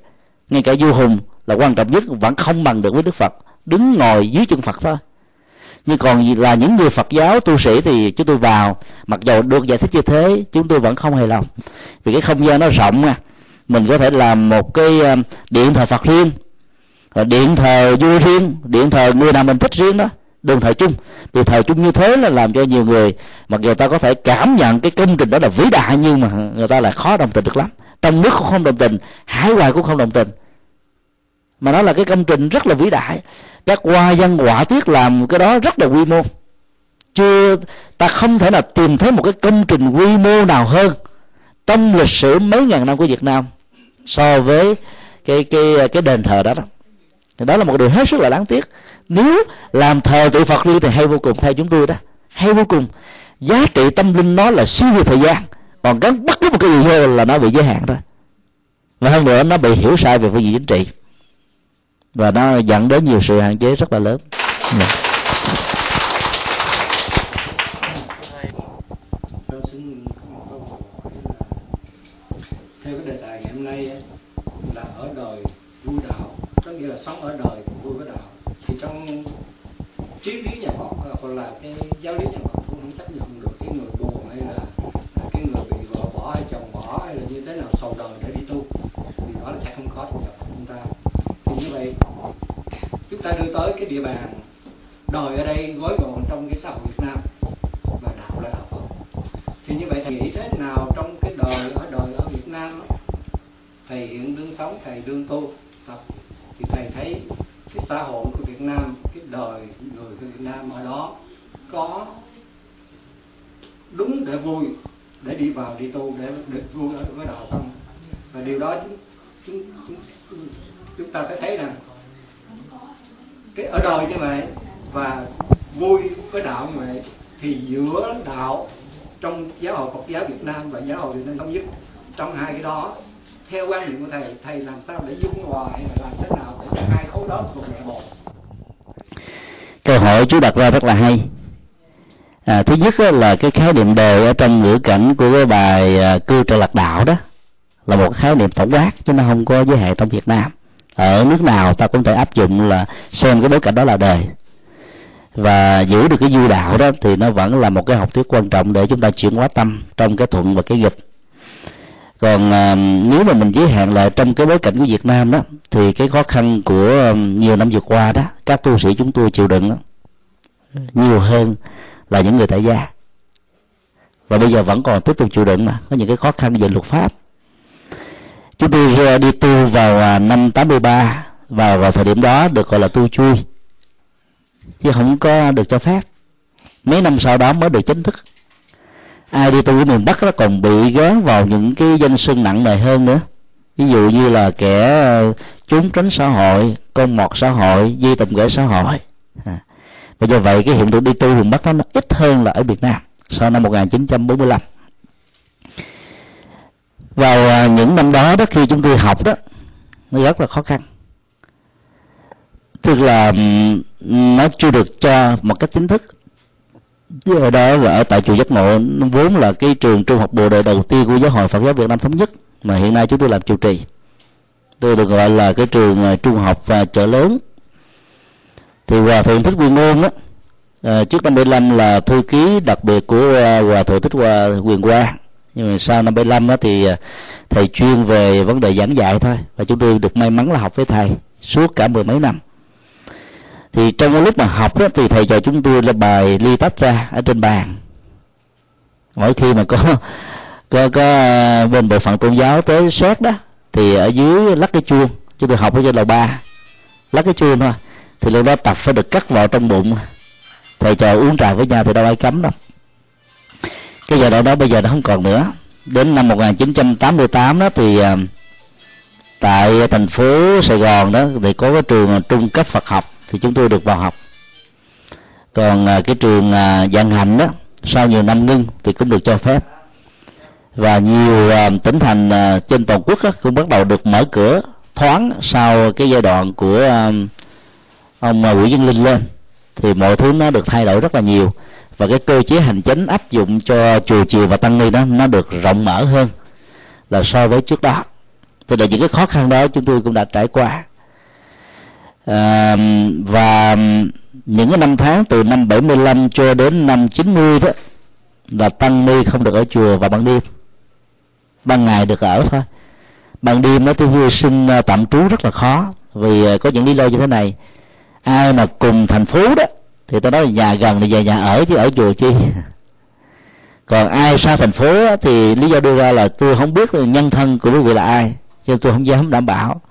S1: Ngay cả vua hùng là quan trọng nhất, vẫn không bằng được với đức phật. Đứng ngồi dưới chân phật thôi. Nhưng còn là những người phật giáo, tu sĩ thì chúng tôi vào, mặc dầu được giải thích như thế, chúng tôi vẫn không hài lòng. Vì cái không gian nó rộng nha mình có thể làm một cái ờ, điện thờ phật riêng ờ, điện thờ vua riêng, điện thờ người nào mình thích riêng đó đừng thờ chung. Vì thờ chung như thế là làm cho nhiều người, mặc dù ta có thể cảm nhận cái công trình đó là vĩ đại nhưng mà người ta lại khó đồng tình được lắm. Trong nước cũng không đồng tình, hải ngoại cũng không đồng tình. Mà nó là cái công trình rất là vĩ đại. Các hoa văn họa tiết làm cái đó rất là quy mô. Chưa, ta không thể là tìm thấy một cái công trình quy mô nào hơn trong lịch sử mấy ngàn năm của Việt Nam so với cái cái cái đền thờ đó đó. Thì đó là một điều hết sức là đáng tiếc. Nếu làm thờ tự Phật đi thì hay vô cùng, theo chúng tôi đó. Hay vô cùng. Giá trị tâm linh nó là siêu việt thời gian. Còn gắn bất cứ một cái gì vô là nó bị giới hạn thôi. Và hơn nữa, nó bị hiểu sai về phương diện chính trị. Và nó dẫn đến nhiều sự hạn chế rất là lớn. Yeah. Dạ.
S5: theo cái đề tài ngày hôm nay là ở đời vui đạo, có nghĩa là sống ở đời vui với đạo. Thì trong triết lý nhà Phật, hoặc là cái giáo lý nhà Phật, cũng không chấp nhận được cái người buồn hay là cái người bị vợ bỏ hay chồng bỏ hay là như thế nào, sầu đời để đi tu. Thì đó là chắc không có trong nhà Phật chúng ta. Thì như vậy, chúng ta đưa tới cái địa bàn đời ở đây gói gọn trong cái xã hội Việt Nam, và đạo là đạo Phật. Thì như vậy thì nghĩ thế nào trong cái đời ở đời ở Việt Nam thầy hiện đương sống thầy đương tu tập. Thì thầy thấy cái xã hội của Việt Nam cái đời người của Việt Nam ở đó có đúng để vui để đi vào đi tu để được vui với đạo không và điều đó chúng, chúng, chúng, chúng ta phải thấy rằng cái ở đời như vậy và vui với đạo như vậy thì giữa đạo trong giáo hội Phật giáo Việt Nam và giáo hội Việt Nam thống nhất trong hai cái đó theo quan niệm của thầy thầy làm sao để dung hòa hay là làm thế nào để cho hai khối đó cùng là một?
S1: Câu hỏi chú đặt ra rất là hay. À, thứ nhất là cái khái niệm đời ở trong ngữ cảnh của cái bài à, cư trợ lạc đạo đó là một khái niệm tổng quát chứ nó không có giới hạn trong Việt Nam. Ở nước nào ta cũng thể áp dụng là xem cái bối cảnh đó là đời. Và giữ được cái dư đạo đó thì nó vẫn là một cái học thuyết quan trọng để chúng ta chuyển hóa tâm trong cái thuận và cái nghịch còn à, nếu mà mình giới hạn lại trong cái bối cảnh của Việt Nam đó thì cái khó khăn của nhiều năm vừa qua đó các tu sĩ chúng tôi chịu đựng đó, nhiều hơn là những người tại gia. Và bây giờ vẫn còn tiếp tục chịu đựng mà có những cái khó khăn về luật pháp. Chúng tôi đi tu vào à, năm 83 và vào thời điểm đó được gọi là tu chui chứ không có được cho phép. Mấy năm sau đó mới được chính thức ai đi tu ở miền bắc nó còn bị gán vào những cái danh xưng nặng nề hơn nữa. Ví dụ như là kẻ ờ, trốn tránh xã hội, con mọt xã hội, di tầm gửi xã hội. À. và do vậy cái hiện tượng đi tu miền Bắc đó nó ít hơn là ở Việt Nam sau năm 1945 vào ờ, những năm đó đó khi chúng tôi học đó, nó rất là khó khăn. Tức là nó chưa được cho một cách chính thức chứ hồi đó là ở tại chùa giác ngộ vốn là cái trường trung học bồ đề đầu tiên của giáo hội phật giáo việt nam thống nhất mà hiện nay chúng tôi làm chủ trì. Tôi được gọi là cái trường à, trung học và chợ lớn. Thì hòa thượng thích quyền ngôn á à, trước năm 75 là thư ký đặc biệt của à, hòa thượng thích hòa quyền qua nhưng mà sau năm 75 đó thì à, thầy chuyên về vấn đề giảng dạy thôi. Và chúng tôi được may mắn là học với thầy suốt cả mười mấy năm thì trong cái lúc mà học đó, thì thầy cho chúng tôi là bài ly tách ra ở trên bàn. Mỗi khi mà có có có à, bên bộ phận tôn giáo tới xét đó, thì ở dưới lắc cái chuông chúng tôi học ở trên lầu ba. Lắc cái chuông thôi, thì lúc đó tập phải được cắt vào trong bụng. Thầy trò uống trà với nhau thì đâu ai cấm đâu. Cái giai đoạn đó bây giờ nó không còn nữa. Đến năm 1988 đó thì à, tại thành phố Sài Gòn đó thì có cái trường trung cấp Phật học thì chúng tôi được vào học. Còn à, cái trường à, Giang Hạnh hành đó, sau nhiều năm ngưng thì cũng được cho phép. Và nhiều à, tỉnh thành trên toàn quốc cũng bắt đầu được mở cửa, thoáng sau cái giai đoạn của ông Nguyễn Văn Linh lên, thì mọi thứ nó được thay đổi rất là nhiều. Và cái cơ chế hành chính áp dụng cho chùa chiền và tăng ni đó, nó được rộng mở hơn là so với trước đó. Thì là những cái khó khăn đó chúng tôi cũng đã trải qua à, và những cái năm tháng từ năm 75 cho đến năm 90 đó là tăng ni không được ở chùa vào ban đêm. Ban ngày được ở thôi. Ban đêm nó tôi xin à, tạm trú rất là khó vì à, có những lý do như thế này. Ai mà cùng thành phố đó thì tôi nói là nhà gần thì về nhà ở chứ ở chùa chi. Còn ai xa thành phố thì lý do đưa ra là tôi không biết nhân thân của quý vị là ai cho tôi không dám đảm bảo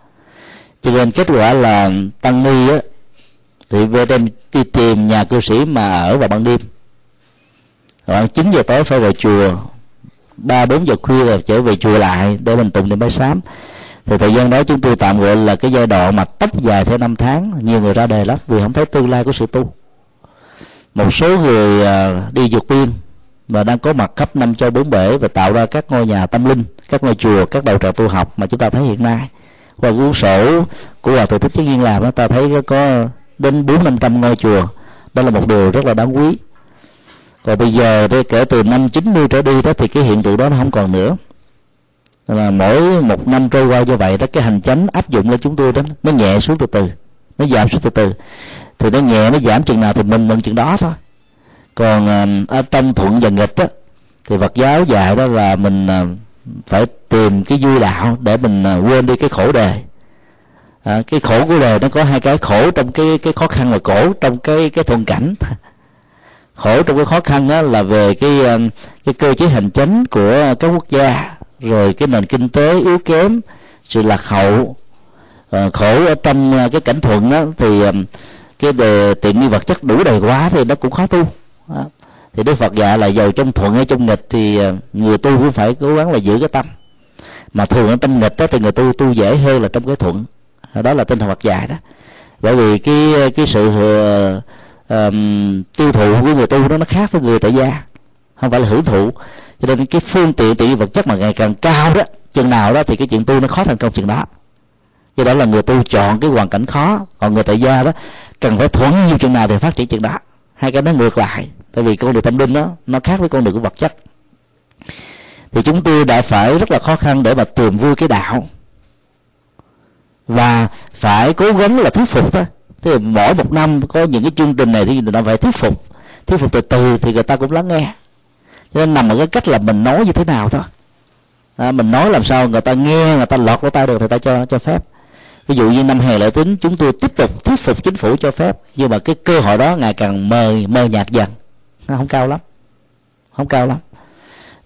S1: cho nên kết quả là tăng ni á, thì về đêm đi tìm nhà cư sĩ mà ở vào ban đêm. Khoảng chín giờ tối phải về chùa. Ba, bốn giờ khuya rồi trở về chùa lại, để mình tụng niệm bái sám. Thì thời gian đó chúng tôi tạm gọi là cái giai đoạn mà tóc dài theo năm tháng. Nhiều người ra đề lắm, vì không thấy tương lai của sự tu. Một số người à, đi vượt biên mà đang có mặt khắp năm châu bốn bể và tạo ra các ngôi nhà tâm linh, các ngôi chùa, các đầu tràng tu học mà chúng ta thấy hiện nay qua cuốn sổ của hòa thượng thích chí nhiên làm đó, ta thấy có đến bốn năm trăm ngôi chùa. Đó là một điều rất là đáng quý. Còn bây giờ thì kể từ năm 90 trở đi đó, thì cái hiện tượng đó nó không còn nữa. Là mỗi một năm trôi qua như vậy đó, cái hành chánh áp dụng lên chúng tôi đó, nó nhẹ xuống từ từ, nó giảm xuống từ từ. Thì nó nhẹ, nó giảm chừng nào thì mình mừng chừng đó thôi. Còn à, ở trong thuận và nghịch á thì Phật giáo dạy đó là mình à, phải tìm cái vui đạo để mình à, quên đi cái khổ đời à, cái khổ của đời nó có hai cái khổ trong cái cái khó khăn và khổ trong cái cái thuận cảnh. Khổ trong cái khó khăn đó là về cái à, cái cơ chế hành chính của các quốc gia rồi cái nền kinh tế yếu kém sự lạc hậu. À, khổ ở trong à, cái cảnh thuận đó thì cái đề tiện nghi vật chất đủ đầy quá thì nó cũng khó tu thì đức phật dạy là giàu trong thuận hay trong nghịch thì ờ, người tu cũng phải cố gắng là giữ cái tâm. Mà thường ở trong nghịch đó thì người tu tu dễ hơn là trong cái thuận. Đó là tinh thần phật dạy đó. Bởi vì cái cái sự uh, um, tiêu thụ của người tu đó nó khác với người tại gia. Không phải là hưởng thụ. Cho nên cái phương tiện tiện vật chất mà ngày càng cao đó chừng nào đó thì cái chuyện tu nó khó thành công chừng đó. Do đó là người tu chọn cái hoàn cảnh khó còn người tại gia đó cần phải thuận nhiều chừng nào thì phát triển chừng đó. Hai cái nó ngược lại tại vì con đường tâm linh đó nó khác với con đường của vật chất. Thì chúng tôi đã phải rất là khó khăn để mà tìm vui cái đạo. Và phải cố gắng là thuyết phục thôi. Thế thì mỗi một năm có những cái chương trình này thì người ta phải thuyết phục. Thuyết phục từ từ thì người ta cũng lắng nghe. Cho nên nằm ở cái cách là mình nói như thế nào thôi. À, mình nói làm sao người ta nghe người ta lọt vào tay được thì ta cho cho phép. Ví dụ như năm hè lễ tính chúng tôi tiếp tục thuyết phục chính phủ cho phép. Nhưng mà cái cơ hội đó ngày càng mờ mờ nhạt dần nó không cao lắm. Không cao lắm.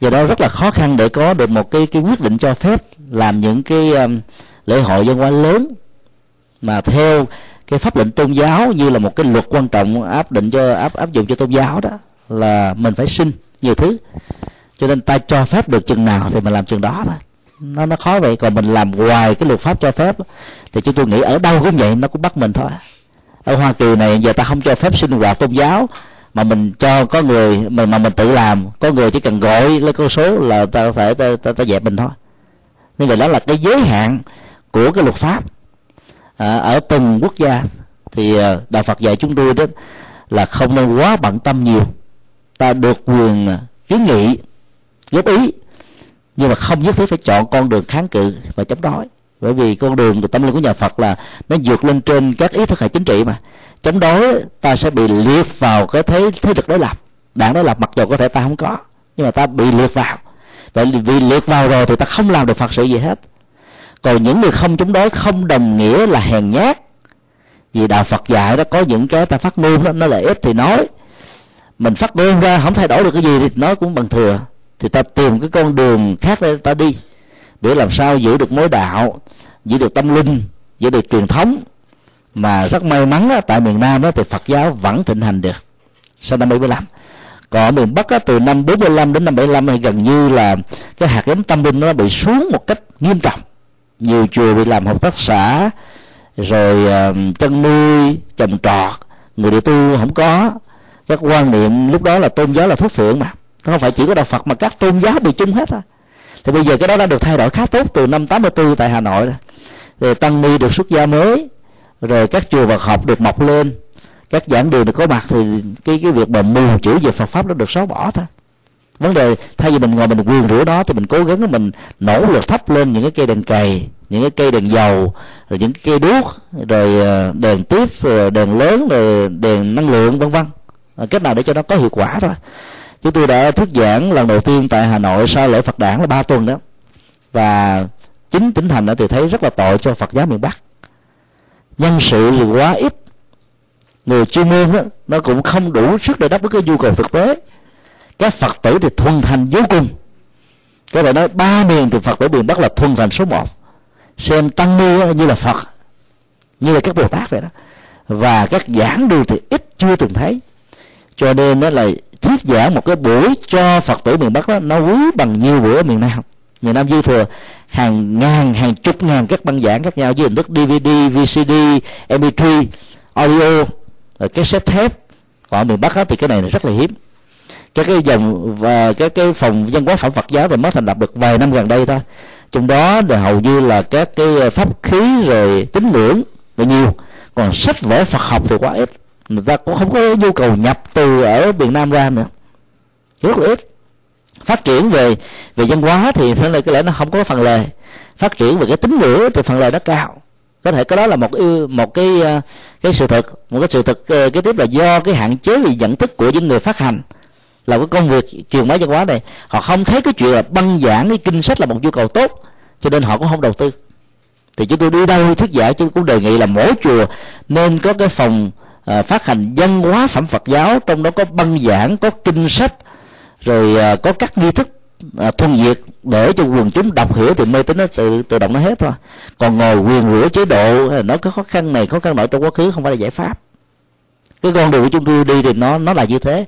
S1: Do đó rất là khó khăn để có được một cái cái quyết định cho phép làm những cái um, lễ hội dân hóa lớn. Mà theo cái pháp lệnh tôn giáo như là một cái luật quan trọng áp định cho áp áp dụng cho tôn giáo đó là mình phải xin nhiều thứ. Cho nên ta cho phép được chừng nào thì mình làm chừng đó thôi. Nó nó khó vậy. Còn mình làm ngoài cái luật pháp cho phép thì chúng tôi nghĩ ở đâu cũng vậy nó cũng bắt mình thôi. Ở hoa kỳ này giờ ta không cho phép sinh hoạt tôn giáo mà mình cho có người mình mà mình tự làm có người chỉ cần gọi lấy con số là ta có thể ta, ta, ta dẹp mình thôi. Như vậy đó là cái giới hạn của cái luật pháp. À, ở từng quốc gia thì à, đạo Phật dạy chúng tôi đó là không nên quá bận tâm nhiều. Ta được quyền à, kiến nghị góp ý nhưng mà không nhất thiết phải chọn con đường kháng cự và chống đối. Bởi vì con đường của tâm linh của nhà Phật là nó vượt lên trên các ý thức hệ chính trị mà chống đối, ta sẽ bị liệt vào cái thế thế lực đối lập. Đảng đối lập mặc dù có thể ta không có, nhưng mà ta bị liệt vào. Vậy vì liệt vào rồi thì ta không làm được phật sự gì hết. Còn những người không chống đối, không đồng nghĩa là hèn nhát, vì đạo phật dạy đó có những cái ta phát ngôn đó, nó là ít thì nói. Mình phát ngôn ra, không thay đổi được cái gì thì nói cũng bằng thừa. Thì ta tìm cái con đường khác để ta đi, để làm sao giữ được mối đạo, giữ được tâm linh, giữ được truyền thống mà rất may mắn á, tại miền Nam đó thì Phật giáo vẫn thịnh hành được. Sau năm 75 còn ở miền Bắc á, từ năm 45 đến năm 75 thì gần như là cái hạt giống tâm linh nó bị xuống một cách nghiêm trọng. Nhiều chùa bị làm hợp tác xã rồi uh, nuôi trồng trọt người địa tu không có. Các quan niệm lúc đó là tôn giáo là thuốc phiện mà. Nó không phải chỉ có đạo Phật mà các tôn giáo bị chung hết thôi. Thì bây giờ cái đó đã được thay đổi khá tốt từ năm 84 tại Hà Nội rồi. Thì tăng ni được xuất gia mới rồi các chùa Phật học được mọc lên, các giảng đường được có mặt thì cái cái việc mà mù chữ về Phật pháp nó được xóa bỏ thôi. Vấn đề, thay vì mình ngồi mình quyền rửa đó thì mình cố gắng mình nỗ lực thắp lên những cái cây đèn cày, những cái cây đèn dầu, rồi những cái cây đuốc, rồi ờ, đèn tiếp, rồi đèn lớn, rồi đèn năng lượng, vân vân. Ờ, cách nào để cho nó có hiệu quả thôi. Chúng tôi đã thuyết giảng lần đầu tiên tại hà nội sau lễ phật đản là ba tuần đó. Và chính tỉnh thành đã thì thấy rất là tội cho phật giáo miền bắc nhân sự thì quá ít. Người chuyên môn đó nó cũng không đủ sức để đáp ứng cái nhu cầu thực tế. Các phật tử thì thuần thành vô cùng. Có thể nói ba miền thì phật tử miền bắc là thuần thành số một. Xem tăng ni như là phật, như là các bồ tát vậy đó. Và các giảng đường thì ít chưa từng thấy. Cho nên đó là thuyết giảng một cái buổi cho phật tử miền bắc đó, nó quý bằng nhiều bữa ở miền nam. Miền nam dư thừa hàng ngàn hàng chục ngàn các băng giảng khác nhau với hình thức dvd vcd mp3 audio rồi cái thép. thép. Ở miền bắc đó, thì cái này là rất là hiếm. Các cái dòng và các cái phòng văn hóa phẩm Phật giáo thì mới thành lập được vài năm gần đây thôi. Trong đó thì hầu như là các cái ờ, pháp khí rồi tín ngưỡng là nhiều. Còn sách vở Phật học thì quá ít. Người ta cũng không có nhu cầu nhập từ ở miền Nam ra nữa. Rất là ít phát triển về về văn hóa thì thế này có lẽ nó không có phần lề. Phát triển về cái tính ngữ thì phần lề nó cao. Có thể cái đó là một một cái ờ, cái sự thật một cái sự thật cái ờ, tiếp là do cái hạn chế về nhận thức của những người phát hành. Là cái công việc truyền bá văn hóa này, họ không thấy cái chuyện là băng giảng, cái kinh sách là một nhu cầu tốt, cho nên họ cũng không đầu tư. Thì chúng tôi đi đâu, thuyết giảng chúng cũng đề nghị là mỗi chùa nên có cái phòng ờ, phát hành văn hóa phẩm Phật giáo, trong đó có băng giảng, có kinh sách rồi à, có các nghi thức uh, thuần diệt để cho quần chúng đọc hiểu thì mê tín nó tự tự động nó hết thôi. Còn ngồi quyền rửa chế độ nó có khó khăn này khó khăn nọ trong quá khứ không phải là giải pháp. Cái con đường của chúng tôi đi thì nó nó là như thế.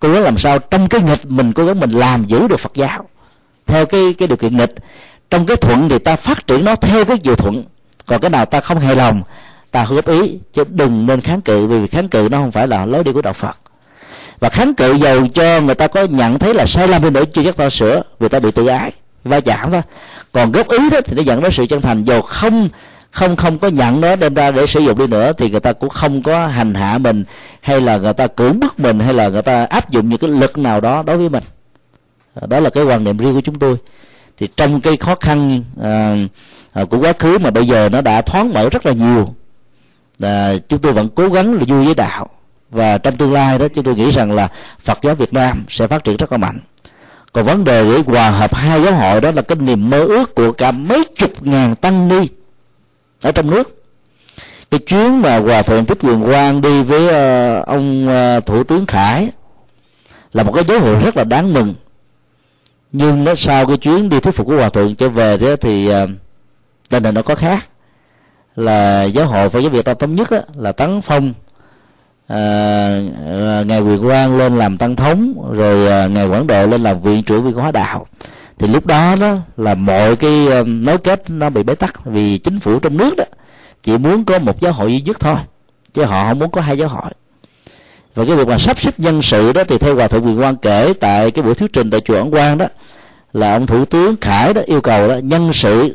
S1: Cố gắng làm sao trong cái nghịch mình cố gắng mình làm giữ được phật giáo. Theo cái cái điều kiện nghịch. Trong cái thuận thì ta phát triển nó theo cái điều thuận. Còn cái nào ta không hài lòng ta góp ý chứ đừng nên kháng cự vì kháng cự nó không phải là lối đi của đạo phật và kháng cự dầu cho người ta có nhận thấy là sai lầm đi nữa chưa chắc ta sửa vì ta bị tự ái va chạm thôi. Còn góp ý đó thì nó dẫn đến sự chân thành. Dầu không không không có nhận nó đem ra để sử dụng đi nữa thì người ta cũng không có hành hạ mình hay là người ta cưỡng bức mình hay là người ta áp dụng những cái lực nào đó đối với mình. À, đó là cái quan niệm riêng của chúng tôi. Thì trong cái khó khăn à, à, của quá khứ mà bây giờ nó đã thoáng mở rất là nhiều. À, chúng tôi vẫn cố gắng là vui với đạo và trong tương lai đó chúng tôi nghĩ rằng là Phật giáo Việt Nam sẽ phát triển rất là mạnh. Còn vấn đề để hòa hợp hai giáo hội đó là cái niềm mơ ước của cả mấy chục ngàn tăng ni ở trong nước. Cái chuyến mà hòa thượng thích quyền quang đi với uh, ông uh, thủ tướng khải là một cái dấu hiệu rất là đáng mừng. Nhưng nó sau cái chuyến đi thuyết phục của hòa thượng trở về đó thì uh, tình hình nó có khác. Là giáo hội phật giáo việt ta thống nhất đó, là tấn phong à, ngài quyền quang lên làm tăng thống rồi à, ngài quảng độ lên làm viện trưởng viên hóa đạo. Thì lúc đó đó là mọi cái nối kết nó bị bế tắc vì chính phủ trong nước đó chỉ muốn có một giáo hội duy nhất thôi chứ họ không muốn có hai giáo hội. Và cái việc mà sắp xếp nhân sự đó thì theo hòa thượng quyền quang kể tại cái buổi thuyết trình tại chùa ấn quang đó là ông thủ tướng khải đó yêu cầu đó nhân sự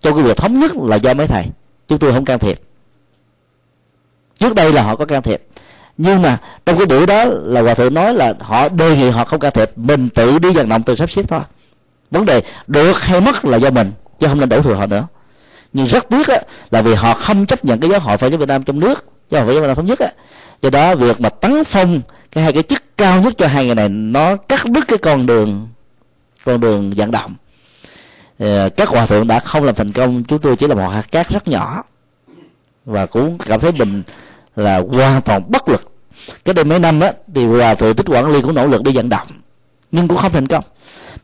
S1: cho cái việc thống nhất là do mấy thầy chúng tôi không can thiệp. Trước đây là họ có can thiệp nhưng mà trong cái buổi đó là hòa thượng nói là họ đề nghị họ không can thiệp mình tự đi vận động tự sắp xếp thôi. Vấn đề được hay mất là do mình chứ không nên đổ thừa họ nữa. Nhưng rất tiếc á, là vì họ không chấp nhận cái giáo hội phật giáo việt nam trong nước giáo hội phật giáo việt nam thống nhất á. Do đó việc mà tấn phong cái hai cái chức cao nhất cho hai người này nó cắt đứt cái con đường con đường vận động. Ờ, các hòa thượng đã không làm thành công chúng tôi chỉ là một hạt cát rất nhỏ. Và cũng cảm thấy mình là hoàn toàn bất lực. Cái đây mấy năm á thì hòa thượng tích quản ly cũng nỗ lực đi vận động nhưng cũng không thành công.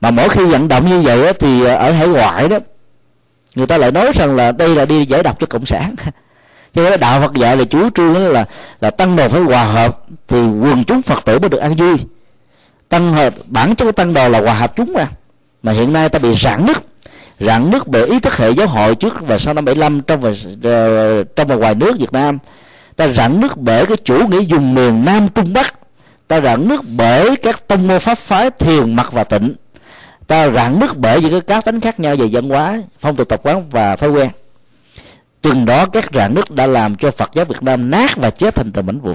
S1: Mà mỗi khi vận động như vậy á, thì ờ, ở hải ngoại đó người ta lại nói rằng là đây là đi giải độc cho cộng sản. Cho nên đạo Phật dạy là chủ trương là là tăng đồ phải hòa hợp thì quần chúng Phật tử mới được an vui. Tăng hợp bản chất của tăng đồ là hòa hợp chúng mà. Mà hiện nay ta bị rạn nứt. Rạn nứt bởi ý thức hệ giáo hội trước và sau năm 75 trong và ờ, trong và ngoài nước Việt Nam ta rạn nứt bởi cái chủ nghĩa dùng miền Nam Trung Bắc. Ta rạn nứt bởi các tông môn pháp phái thiền mặt và tịnh. Ta rạn nứt bởi những cái cá tính khác nhau về văn hóa, phong tục tập quán và thói quen. Chừng đó các rạn nứt đã làm cho phật giáo việt nam nát và chết thành từng mảnh vụn.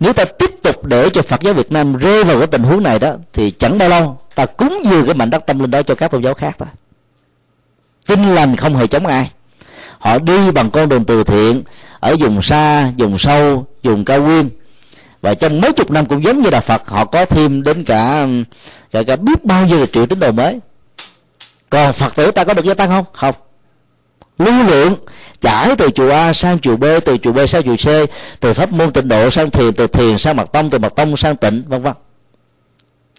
S1: Nếu ta tiếp tục để cho phật giáo việt nam rơi vào cái tình huống này đó, thì chẳng bao lâu ta cúng dường cái mảnh đất tâm linh đó cho các tôn giáo khác thôi. Tin lành không hề chống ai họ đi bằng con đường từ thiện ở vùng xa vùng sâu vùng cao nguyên. Và trong mấy chục năm cũng giống như đạo phật họ có thêm đến cả cả, cả biết bao nhiêu là triệu tín đồ mới. Còn phật tử ta có được gia tăng không? Không. Lưu lượng chảy từ chùa A sang chùa B từ chùa B sang chùa C từ pháp môn tịnh độ sang thiền từ thiền sang mật tông từ mật tông sang tịnh vân vân.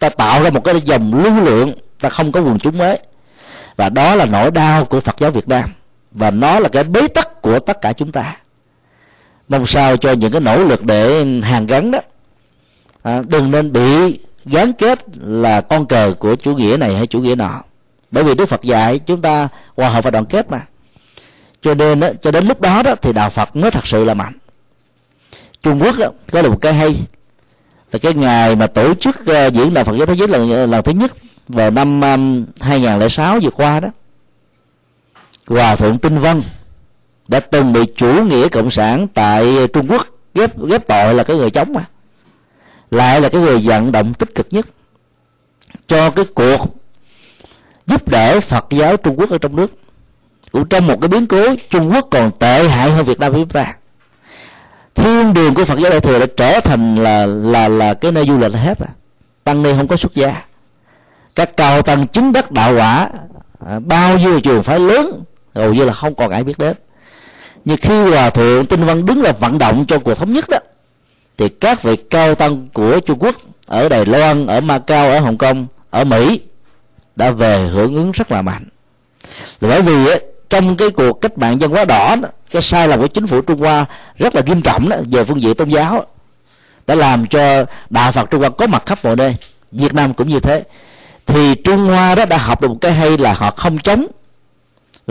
S1: Ta tạo ra một cái dòng lưu lượng ta không có quần chúng mới. Và đó là nỗi đau của Phật giáo Việt Nam và nó là cái bế tắc của tất cả chúng ta. Mong sao cho những cái nỗ lực để hàn gắn đó. À, đừng nên bị gắn kết là con cờ của chủ nghĩa này hay chủ nghĩa nọ. Bởi vì đức phật dạy chúng ta hòa hợp và đoàn kết mà. Cho nên đó, cho đến lúc đó đó thì đạo phật mới thật sự là mạnh. Trung quốc đó, có là một cái hay. Là cái ngày mà tổ chức uh, diễn đạo phật giáo thế giới lần lần thứ nhất vào năm um, 2006 vừa qua đó hòa thượng tinh vân đã từng bị chủ nghĩa cộng sản tại trung quốc ghép ghép tội là cái người chống mà. Lại là cái người vận động tích cực nhất. Cho cái cuộc giúp đỡ phật giáo trung quốc ở trong nước. Cũng trong một cái biến cố trung quốc còn tệ hại hơn việt nam của chúng ta. Thiên đường của phật giáo đại thừa đã trở thành là là là cái nơi du lịch hết à tăng ni không có xuất gia. Các cao tăng chứng đắc đạo quả à, bao nhiêu trường phái lớn hầu như là không còn ai biết đến. Nhưng khi hòa thượng tinh văn đứng là vận động cho cuộc thống nhất đó thì các vị cao tăng của trung quốc ở đài loan ở macau ở hồng kông ở mỹ đã về hưởng ứng rất là mạnh. Là bởi vì ấy, trong cái cuộc cách mạng dân hóa đỏ đó, cái sai lầm của chính phủ trung hoa rất là nghiêm trọng đó về phương diện tôn giáo đã làm cho đạo phật trung hoa có mặt khắp mọi nơi việt nam cũng như thế. Thì trung hoa đó đã học được một cái hay là họ không chống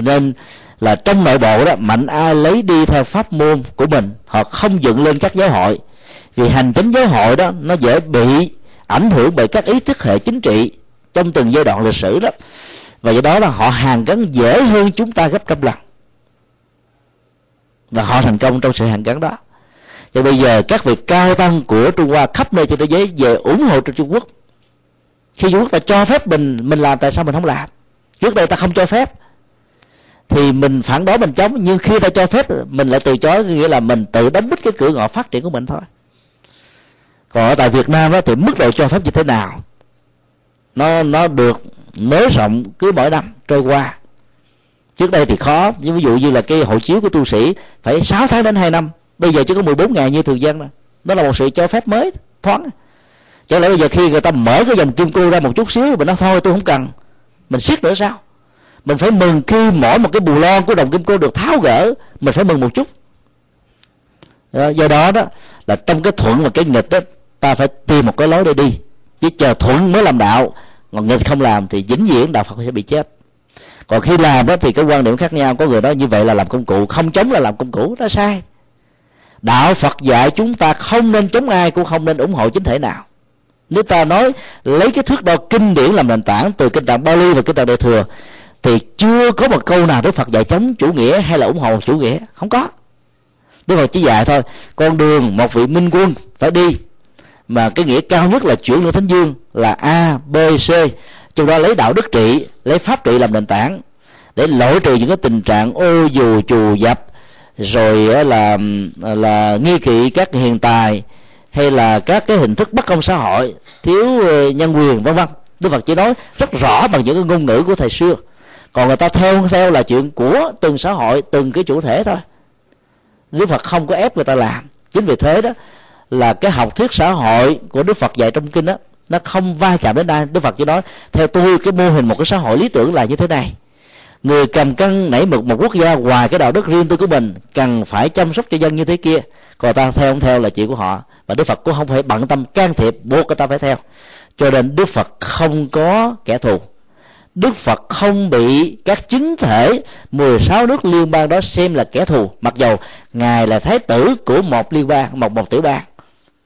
S1: nên là trong nội bộ đó, mạnh ai lấy đi theo pháp môn của mình, họ không dựng lên các giáo hội. Vì hành chính giáo hội đó, nó dễ bị ảnh hưởng bởi các ý thức hệ chính trị trong từng giai đoạn lịch sử đó. Và do đó là họ hàng gắn dễ hơn chúng ta gấp trăm lần. Và họ thành công trong sự hàng gắn đó. Và bây giờ các vị cao tăng của trung hoa khắp nơi trên thế giới về ủng hộ cho trung quốc. Khi trung quốc ta cho phép mình mình làm, tại sao mình không làm? Trước đây ta không cho phép thì mình phản đối mình chống, nhưng khi ta cho phép, mình lại từ chối nghĩa là mình tự đóng bít cái cửa ngõ phát triển của mình thôi. Còn ở tại Việt Nam đó thì mức độ cho phép như thế nào? Nó nó được nới rộng cứ mỗi năm trôi qua. Trước đây thì khó ví dụ như là cái hộ chiếu của tu sĩ phải 6 tháng đến 2 năm. Bây giờ chỉ có 14 ngày như thường dân đó đó là một sự cho phép mới, thoáng. Chẳng lẽ bây giờ khi người ta mở cái dòng kim cô ra một chút xíu mình nói thôi, tôi không cần. Mình siết nữa sao? Mình phải mừng khi mỗi một cái bù lon của đồng kim cô được tháo gỡ, mình phải mừng một chút. Ờ, do đó đó, là trong cái thuận và cái nghịch đó ta phải tìm một cái lối để đi. Chứ chờ thuận mới làm đạo, còn nghịch không làm thì vĩnh viễn đạo phật sẽ bị chết. Còn khi làm đó thì cái quan điểm khác nhau. Có người nói như vậy là làm công cụ, không chống là làm công cụ, đó sai. Đạo phật dạy chúng ta không nên chống ai, cũng không nên ủng hộ chính thể nào. Nếu ta nói, lấy cái thước đo kinh điển làm nền tảng từ kinh tạng Bali và kinh tạng Đại thừa thì chưa có một câu nào Đức Phật dạy chống chủ nghĩa hay là ủng hộ chủ nghĩa. Không có. Đức Phật chỉ dạy thôi, con đường một vị minh quân phải đi. Mà cái nghĩa cao nhất là chuyển lên thánh dương là A, B, C. Trong đó lấy đạo đức trị, lấy pháp trị làm nền tảng để loại trừ những cái tình trạng ô dù trù dập, rồi là là nghi kỵ các hiền tài hay là các cái hình thức bất công xã hội, thiếu ờ, nhân quyền, vân vân. Đức phật chỉ nói rất rõ bằng những cái ngôn ngữ của thời xưa còn người ta theo theo là chuyện của từng xã hội, từng cái chủ thể thôi. Đức phật không có ép người ta làm. Chính vì thế đó là cái học thuyết xã hội của đức phật dạy trong kinh đó nó không va chạm đến ai. Đức phật chỉ nói, theo tôi, cái mô hình một cái xã hội lý tưởng là như thế này. Người cầm cân nảy mực một quốc gia ngoài cái đạo đức riêng tư của mình, cần phải chăm sóc cho dân như thế kia. Còn ta theo không theo là chuyện của họ. Và đức phật cũng không phải bận tâm can thiệp buộc người ta phải theo. Cho nên đức phật không có kẻ thù. Đức Phật không bị các chính thể 16 nước liên bang đó xem là kẻ thù. Mặc dầu Ngài là thái tử của một liên bang, một một tiểu bang.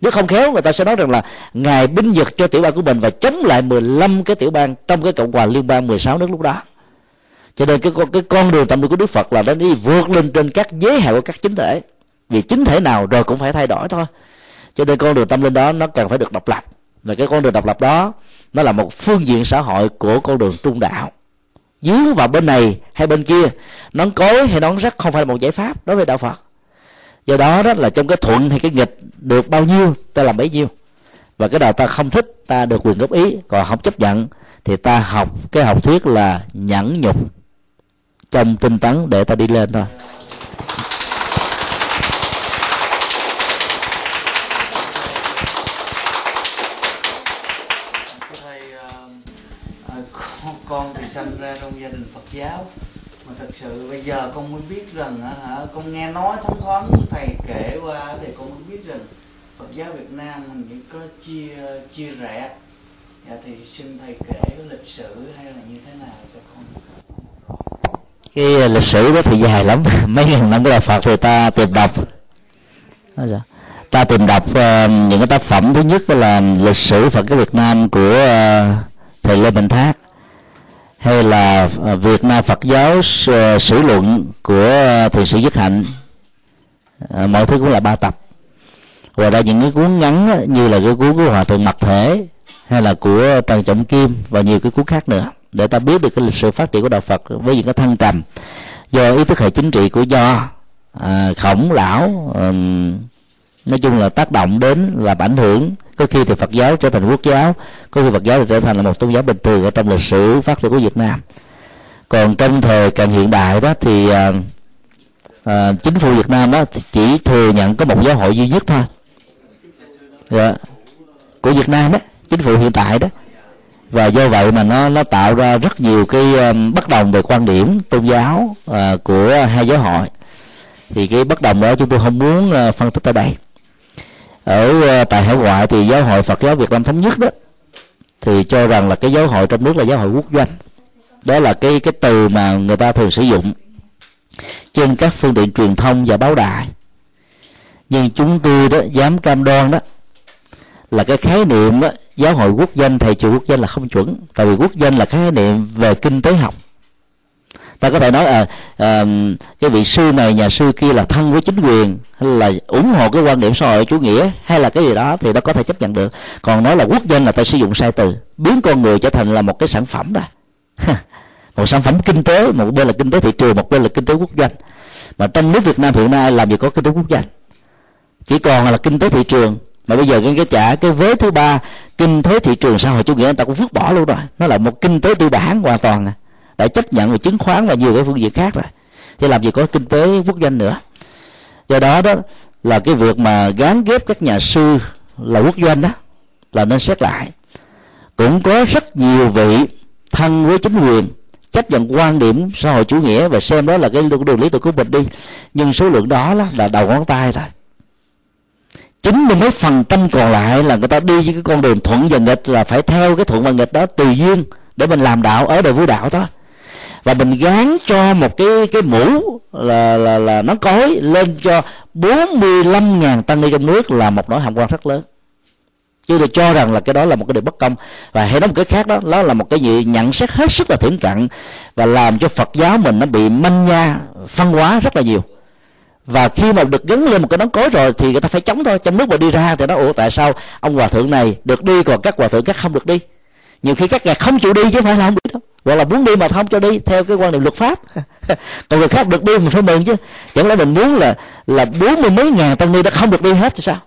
S1: Nếu không khéo người ta sẽ nói rằng là Ngài binh vực cho tiểu bang của mình Và chống lại 15 cái tiểu bang Trong cái Cộng hòa liên bang 16 nước lúc đó. Cho nên cái, cái con đường tâm linh của Đức Phật là Nó đi vượt lên trên các giới hạn của các chính thể. Vì chính thể nào rồi cũng phải thay đổi thôi. Cho nên con đường tâm linh đó Nó cần phải được độc lập. Và cái con đường độc lập đó nó là một phương diện xã hội của con đường trung đạo. Dướng vào bên này hay bên kia, nón cối hay nón rắc không phải là một giải pháp đối với đạo phật. Do đó đó là trong cái thuận hay cái nghịch được bao nhiêu, ta làm bấy nhiêu. Và cái nào ta không thích, ta được quyền góp ý, còn không chấp nhận, thì ta học cái học thuyết là nhẫn nhục, trong tinh tấn để ta đi lên thôi.
S2: Sin ra trong gia đình Phật giáo. Mà thật sự bây giờ con mới biết rằng hả, con nghe nói thoáng thoáng thầy kể qua thì con mới biết rằng Phật giáo Việt Nam mình chỉ có chia chia rẽ. Dạ thì xin thầy kể cái lịch sử hay là như thế nào cho con.
S1: Cái lịch sử đó thì dài lắm. Mấy ngàn năm của Phật thì ta tìm đọc. Ta tìm đọc ờ, những cái tác phẩm. Thứ nhất là lịch sử Phật giáo Việt Nam của ờ, thầy Lê Bình Thác hay là à, Việt Nam Phật giáo à, sử luận của thiền sĩ Dứt Hạnh à, mọi thứ cũng là ba tập. Ngoài ra những cái cuốn ngắn như là cái cuốn của hòa thượng mặt thể hay là của trần trọng kim và nhiều cái cuốn khác nữa. Để ta biết được cái lịch sử phát triển của đạo phật với những cái thăng trầm do ý thức hệ chính trị của do à, khổng lão um, nói chung là tác động đến làm ảnh hưởng. Có khi thì phật giáo trở thành quốc giáo có khi phật giáo thì trở thành là một tôn giáo bình thường ở trong lịch sử phát triển của việt nam. Còn trong thời càng hiện đại đó thì à, à, chính phủ việt nam đó chỉ thừa nhận có một giáo hội duy nhất thôi. Dạ. của việt nam đó chính phủ hiện tại đó. Và do vậy mà nó nó tạo ra rất nhiều cái um, bất đồng về quan điểm tôn giáo uh, của hai giáo hội. Thì cái bất đồng đó chúng tôi không muốn uh, phân tích ở đây ở ờ, tại hải ngoại thì giáo hội Phật giáo Việt Nam thống nhất đó thì cho rằng là cái giáo hội trong nước là giáo hội quốc doanh. Đó là cái cái từ mà người ta thường sử dụng trên các phương tiện truyền thông và báo đài. Nhưng chúng tôi đó dám cam đoan đó là cái khái niệm đó, giáo hội quốc doanh thầy chùa quốc doanh là không chuẩn. Tại vì quốc doanh là khái niệm về kinh tế học ta có thể nói à, à cái vị sư này nhà sư kia là thân với chính quyền hay là ủng hộ cái quan điểm xã hội chủ nghĩa hay là cái gì đó thì nó có thể chấp nhận được. Còn nói là quốc dân là ta sử dụng sai từ biến con người trở thành là một cái sản phẩm đó. Một sản phẩm kinh tế một bên là kinh tế thị trường một bên là kinh tế quốc doanh. Mà trong nước Việt Nam hiện nay làm gì có kinh tế quốc doanh? Chỉ còn là kinh tế thị trường. Mà bây giờ cái cái trả cái vế thứ ba kinh tế thị trường xã hội chủ nghĩa người ta cũng vứt bỏ luôn rồi. Nó là một kinh tế tư bản hoàn toàn à đã chấp nhận về chứng khoán và nhiều cái phương diện khác rồi. Thì làm gì có kinh tế quốc doanh nữa. Do đó đó là cái việc mà gán ghép các nhà sư là quốc doanh đó, là nên xét lại. Cũng có rất nhiều vị thân với chính quyền chấp nhận quan điểm xã hội chủ nghĩa và xem đó là cái đường lý tưởng của mình đi. Nhưng số lượng đó là đầu ngón tay thôi. Chín mươi mấy phần trăm còn lại là người ta đi với cái con đường thuận và nghịch, là phải theo cái thuận và nghịch đó tùy duyên để mình làm đạo ở đời vũ đạo thôi và mình gán cho một cái cái mũ là là là nó cối lên cho 45.000 tăng ni trong nước là một nỗi hàm quan rất lớn. Chứ tôi cho rằng là cái đó là một cái điều bất công. Và hay nói một cái khác đó đó là một cái gì? Nhận xét hết sức là thiển cận và làm cho phật giáo mình nó bị manh nha, phân hóa rất là nhiều. Và khi mà được gắn lên một cái nón cối rồi thì người ta phải chống thôi. Trong nước mà đi ra thì nó, ủa, tại sao ông hòa thượng này được đi còn các hòa thượng khác không được đi? Nhiều khi các ngài không chịu đi chứ không phải là không đi đâu gọi là muốn đi mà không cho đi, theo cái quan niệm luật pháp. Còn người khác được đi mình phải mừng chứ. Chẳng lẽ mình muốn là là bốn mươi mấy ngàn tăng ni đã không được đi hết thì sao?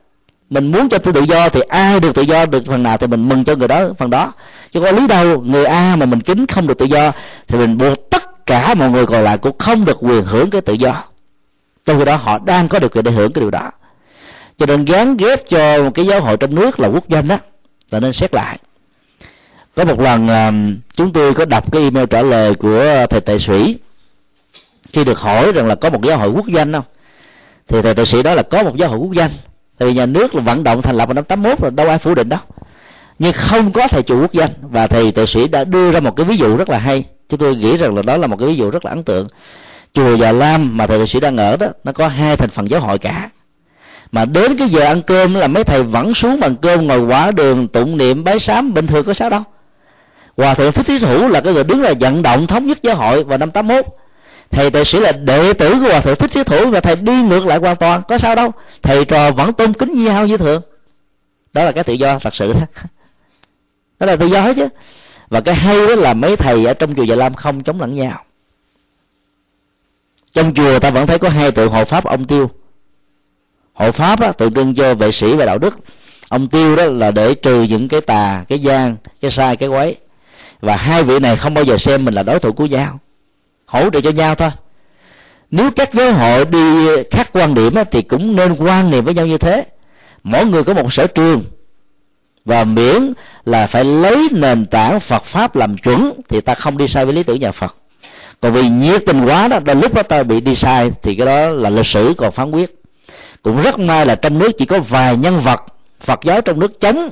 S1: Mình muốn cho tự do thì ai được tự do được phần nào thì mình mừng cho người đó, phần đó. Chứ có lý đâu, người a mà mình kính không được tự do thì mình buộc tất cả mọi người còn lại cũng không được quyền hưởng cái tự do. Trong khi đó họ đang có điều kiện để hưởng cái điều đó. Cho nên gán ghép cho một cái giáo hội trong nước là quốc doanh đó, là nên xét lại có một lần à, chúng tôi có đọc cái email trả lời của thầy tài sĩ. Khi được hỏi rằng là có một giáo hội quốc doanh không? Thì thầy tài sĩ đó là có một giáo hội quốc doanh tại vì nhà nước là vận động thành lập vào năm 81 rồi, đâu ai phủ định đâu. Nhưng không có thầy chủ quốc doanh và thầy tài sĩ đã đưa ra một cái ví dụ rất là hay. Chúng tôi nghĩ rằng là đó là một cái ví dụ rất là ấn tượng. Chùa già lam mà thầy tài sĩ đang ở đó, nó có hai thành phần giáo hội cả. Mà đến cái giờ ăn cơm là mấy thầy vẫn xuống bằng cơm ngồi quả đường, tụng niệm, bái sám, bình thường có sao đâu hòa thượng thích thí thủ là cái người đứng là vận động thống nhất giáo hội vào năm 81 thầy tệ sĩ là đệ tử của hòa thượng thích thí thủ và thầy đi ngược lại hoàn toàn. Có sao đâu? Thầy trò vẫn tôn kính nhau như thường. Đó là cái tự do thật sự đó. Đó là tự do hết chứ. Và cái hay đó là mấy thầy ở trong chùa Dạ Lam không chống lẫn nhau. Trong chùa ta vẫn thấy có hai tượng hộ pháp ông tiêu. Hộ pháp đó, tượng trưng cho vệ sĩ và đạo đức. Ông tiêu đó là để trừ những cái tà cái gian cái sai cái quấy và hai vị này không bao giờ xem mình là đối thủ của nhau. Hỗ trợ cho nhau thôi. Nếu các giáo hội đi khác quan điểm thì cũng nên quan niệm với nhau như thế. Mỗi người có một sở trường. Và miễn là phải lấy nền tảng Phật pháp làm chuẩn, thì ta không đi sai với lý tưởng nhà Phật. Còn vì nhiệt tình quá đó, đến lúc đó ta bị đi sai, thì cái đó là lịch sử còn phán quyết. Cũng rất may là trong nước chỉ có vài nhân vật Phật giáo trong nước chống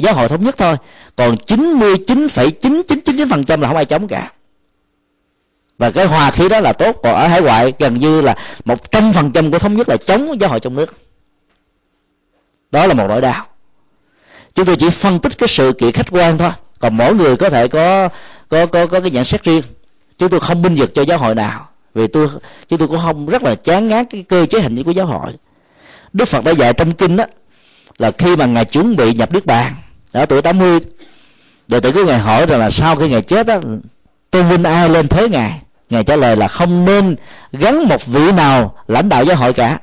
S1: giáo hội thống nhất thôi. Còn 99,9999% là không ai chống cả. Và cái hòa khí đó là tốt. Còn ở hải ngoại gần như là một trăm phần trăm của thống nhất là chống giáo hội trong nước. Đó là một nỗi đau. Chúng tôi chỉ phân tích cái sự kiện khách quan thôi. Còn mỗi người có thể có có có có cái nhận xét riêng. Chúng tôi không binh vực cho giáo hội nào. Vì tôi chúng tôi cũng không rất là chán ngán cái cơ chế hành vi của giáo hội. Đức phật đã dạy trong kinh đó là khi mà ngài chuẩn bị nhập nước bàn ở tuổi 80 đệ tử của ngài hỏi rằng là sau khi ngài chết đó tôn vinh ai lên thế ngài? Ngài trả lời là không nên gắn một vị nào lãnh đạo giáo hội cả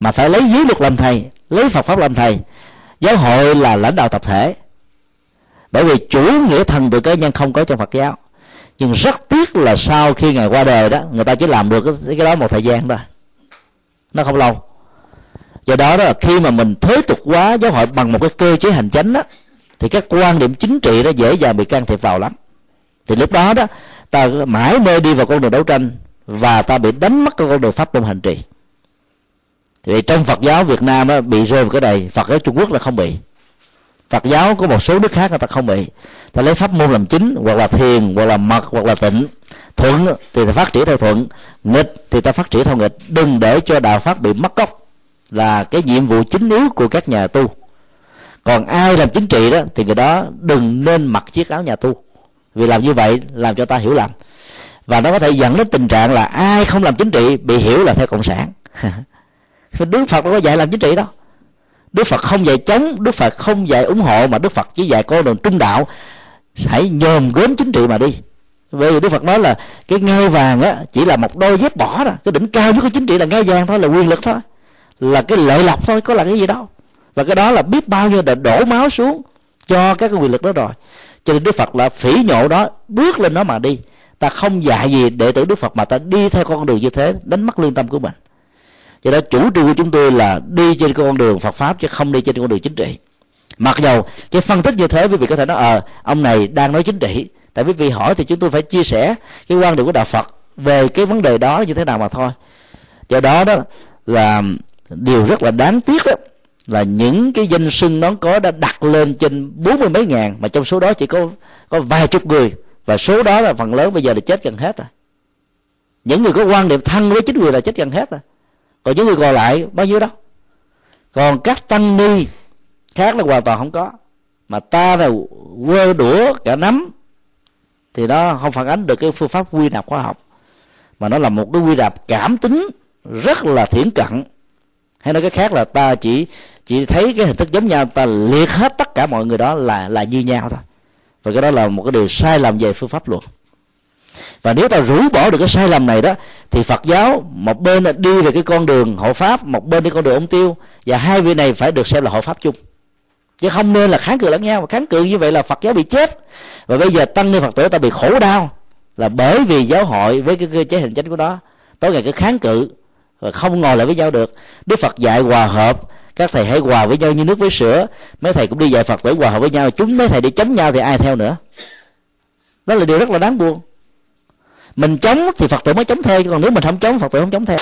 S1: mà phải lấy dưới luật làm thầy lấy phật pháp làm thầy. Giáo hội là lãnh đạo tập thể. Bởi vì chủ nghĩa thần tự cá nhân không có trong phật giáo. Nhưng rất tiếc là sau khi ngài qua đời đó người ta chỉ làm được cái, đó một thời gian thôi. Nó không lâu do đó đó là khi mà mình thế tục hóa giáo hội bằng một cái cơ chế hành chánh đó thì các quan điểm chính trị đó dễ dàng bị can thiệp vào lắm. Thì lúc đó đó ta mãi mê đi vào con đường đấu tranh và ta bị đánh mất cái con đường pháp môn hành trì. Thì trong Phật giáo Việt Nam đó, bị rơi vào cái này Phật giáo Trung Quốc là không bị. Phật giáo có một số nước khác người ta không bị. Ta lấy pháp môn làm chính hoặc là thiền hoặc là mật hoặc là tịnh. Thuận thì ta phát triển theo thuận nghịch thì ta phát triển theo nghịch. Đừng để cho đạo pháp bị mất gốc là cái nhiệm vụ chính yếu của các nhà tu. Còn ai làm chính trị đó, thì người đó đừng nên mặc chiếc áo nhà tu. Vì làm như vậy làm cho ta hiểu lầm. Và nó có thể dẫn đến tình trạng là ai không làm chính trị bị hiểu là theo cộng sản. Đức phật đâu có dạy làm chính trị đâu. Đức phật không dạy chống, đức phật không dạy ủng hộ, mà đức phật chỉ dạy con đường trung đạo. Hãy nhòm gớm chính trị mà đi. Bởi vì đức phật nói là cái ngai vàng á, chỉ là một đôi dép bỏ đó. Cái đỉnh cao nhất của chính trị là ngai vàng thôi, là quyền lực thôi là cái lợi lộc thôi có là cái gì đâu. Và cái đó là biết bao nhiêu đã đổ máu xuống cho các cái quyền lực đó rồi. Cho nên đức phật là phỉ nhổ đó bước lên nó mà đi. Ta không dạy gì đệ tử đức phật mà ta đi theo con đường như thế đánh mất lương tâm của mình. Cho đó chủ trương của chúng tôi là đi trên con đường phật pháp chứ không đi trên con đường chính trị. Mặc dầu cái phân tích như thế quý vị có thể nói ờ à, ông này đang nói chính trị. Tại quý vị hỏi thì chúng tôi phải chia sẻ cái quan điểm của đạo phật về cái vấn đề đó như thế nào mà thôi. Do đó đó là điều rất là đáng tiếc đó, là những cái danh sưng nó có đã đặt lên trên bốn mươi mấy ngàn mà trong số đó chỉ có có vài chục người và số đó là phần lớn bây giờ là chết gần hết rồi. Những người có quan niệm thân với chính quyền là chết gần hết rồi. Còn những người còn lại bao nhiêu đó? Còn các tăng ni khác là hoàn toàn không có. Mà ta là quơ đũa cả nắm thì nó không phản ánh được cái phương pháp quy nạp khoa học. Mà nó là một cái quy nạp cảm tính rất là thiển cận hay nói cái khác là ta chỉ chỉ thấy cái hình thức giống nhau, ta liệt hết tất cả mọi người đó là là như nhau thôi. Và cái đó là một cái điều sai lầm về phương pháp luận. Và nếu ta rũ bỏ được cái sai lầm này đó, thì phật giáo, một bên là đi về cái con đường hộ pháp, một bên đi con đường ông tiêu, và hai vị này phải được xem là hộ pháp chung. Chứ không nên là kháng cự lẫn nhau. Kháng cự như vậy là phật giáo bị chết. Và bây giờ tăng ni phật tử ta bị khổ đau là bởi vì giáo hội với cái cơ chế hình chính của đó, tối ngày cứ kháng cự và không ngồi lại với nhau được. Đức phật dạy hòa hợp. Các thầy hãy hòa với nhau như nước với sữa. Mấy thầy cũng đi dạy phật tử hòa hợp với nhau. Chúng mấy thầy đi chống nhau thì ai theo nữa? Đó là điều rất là đáng buồn. Mình chống thì phật tử mới chống theo còn nếu mình không chống, phật tử không chống theo.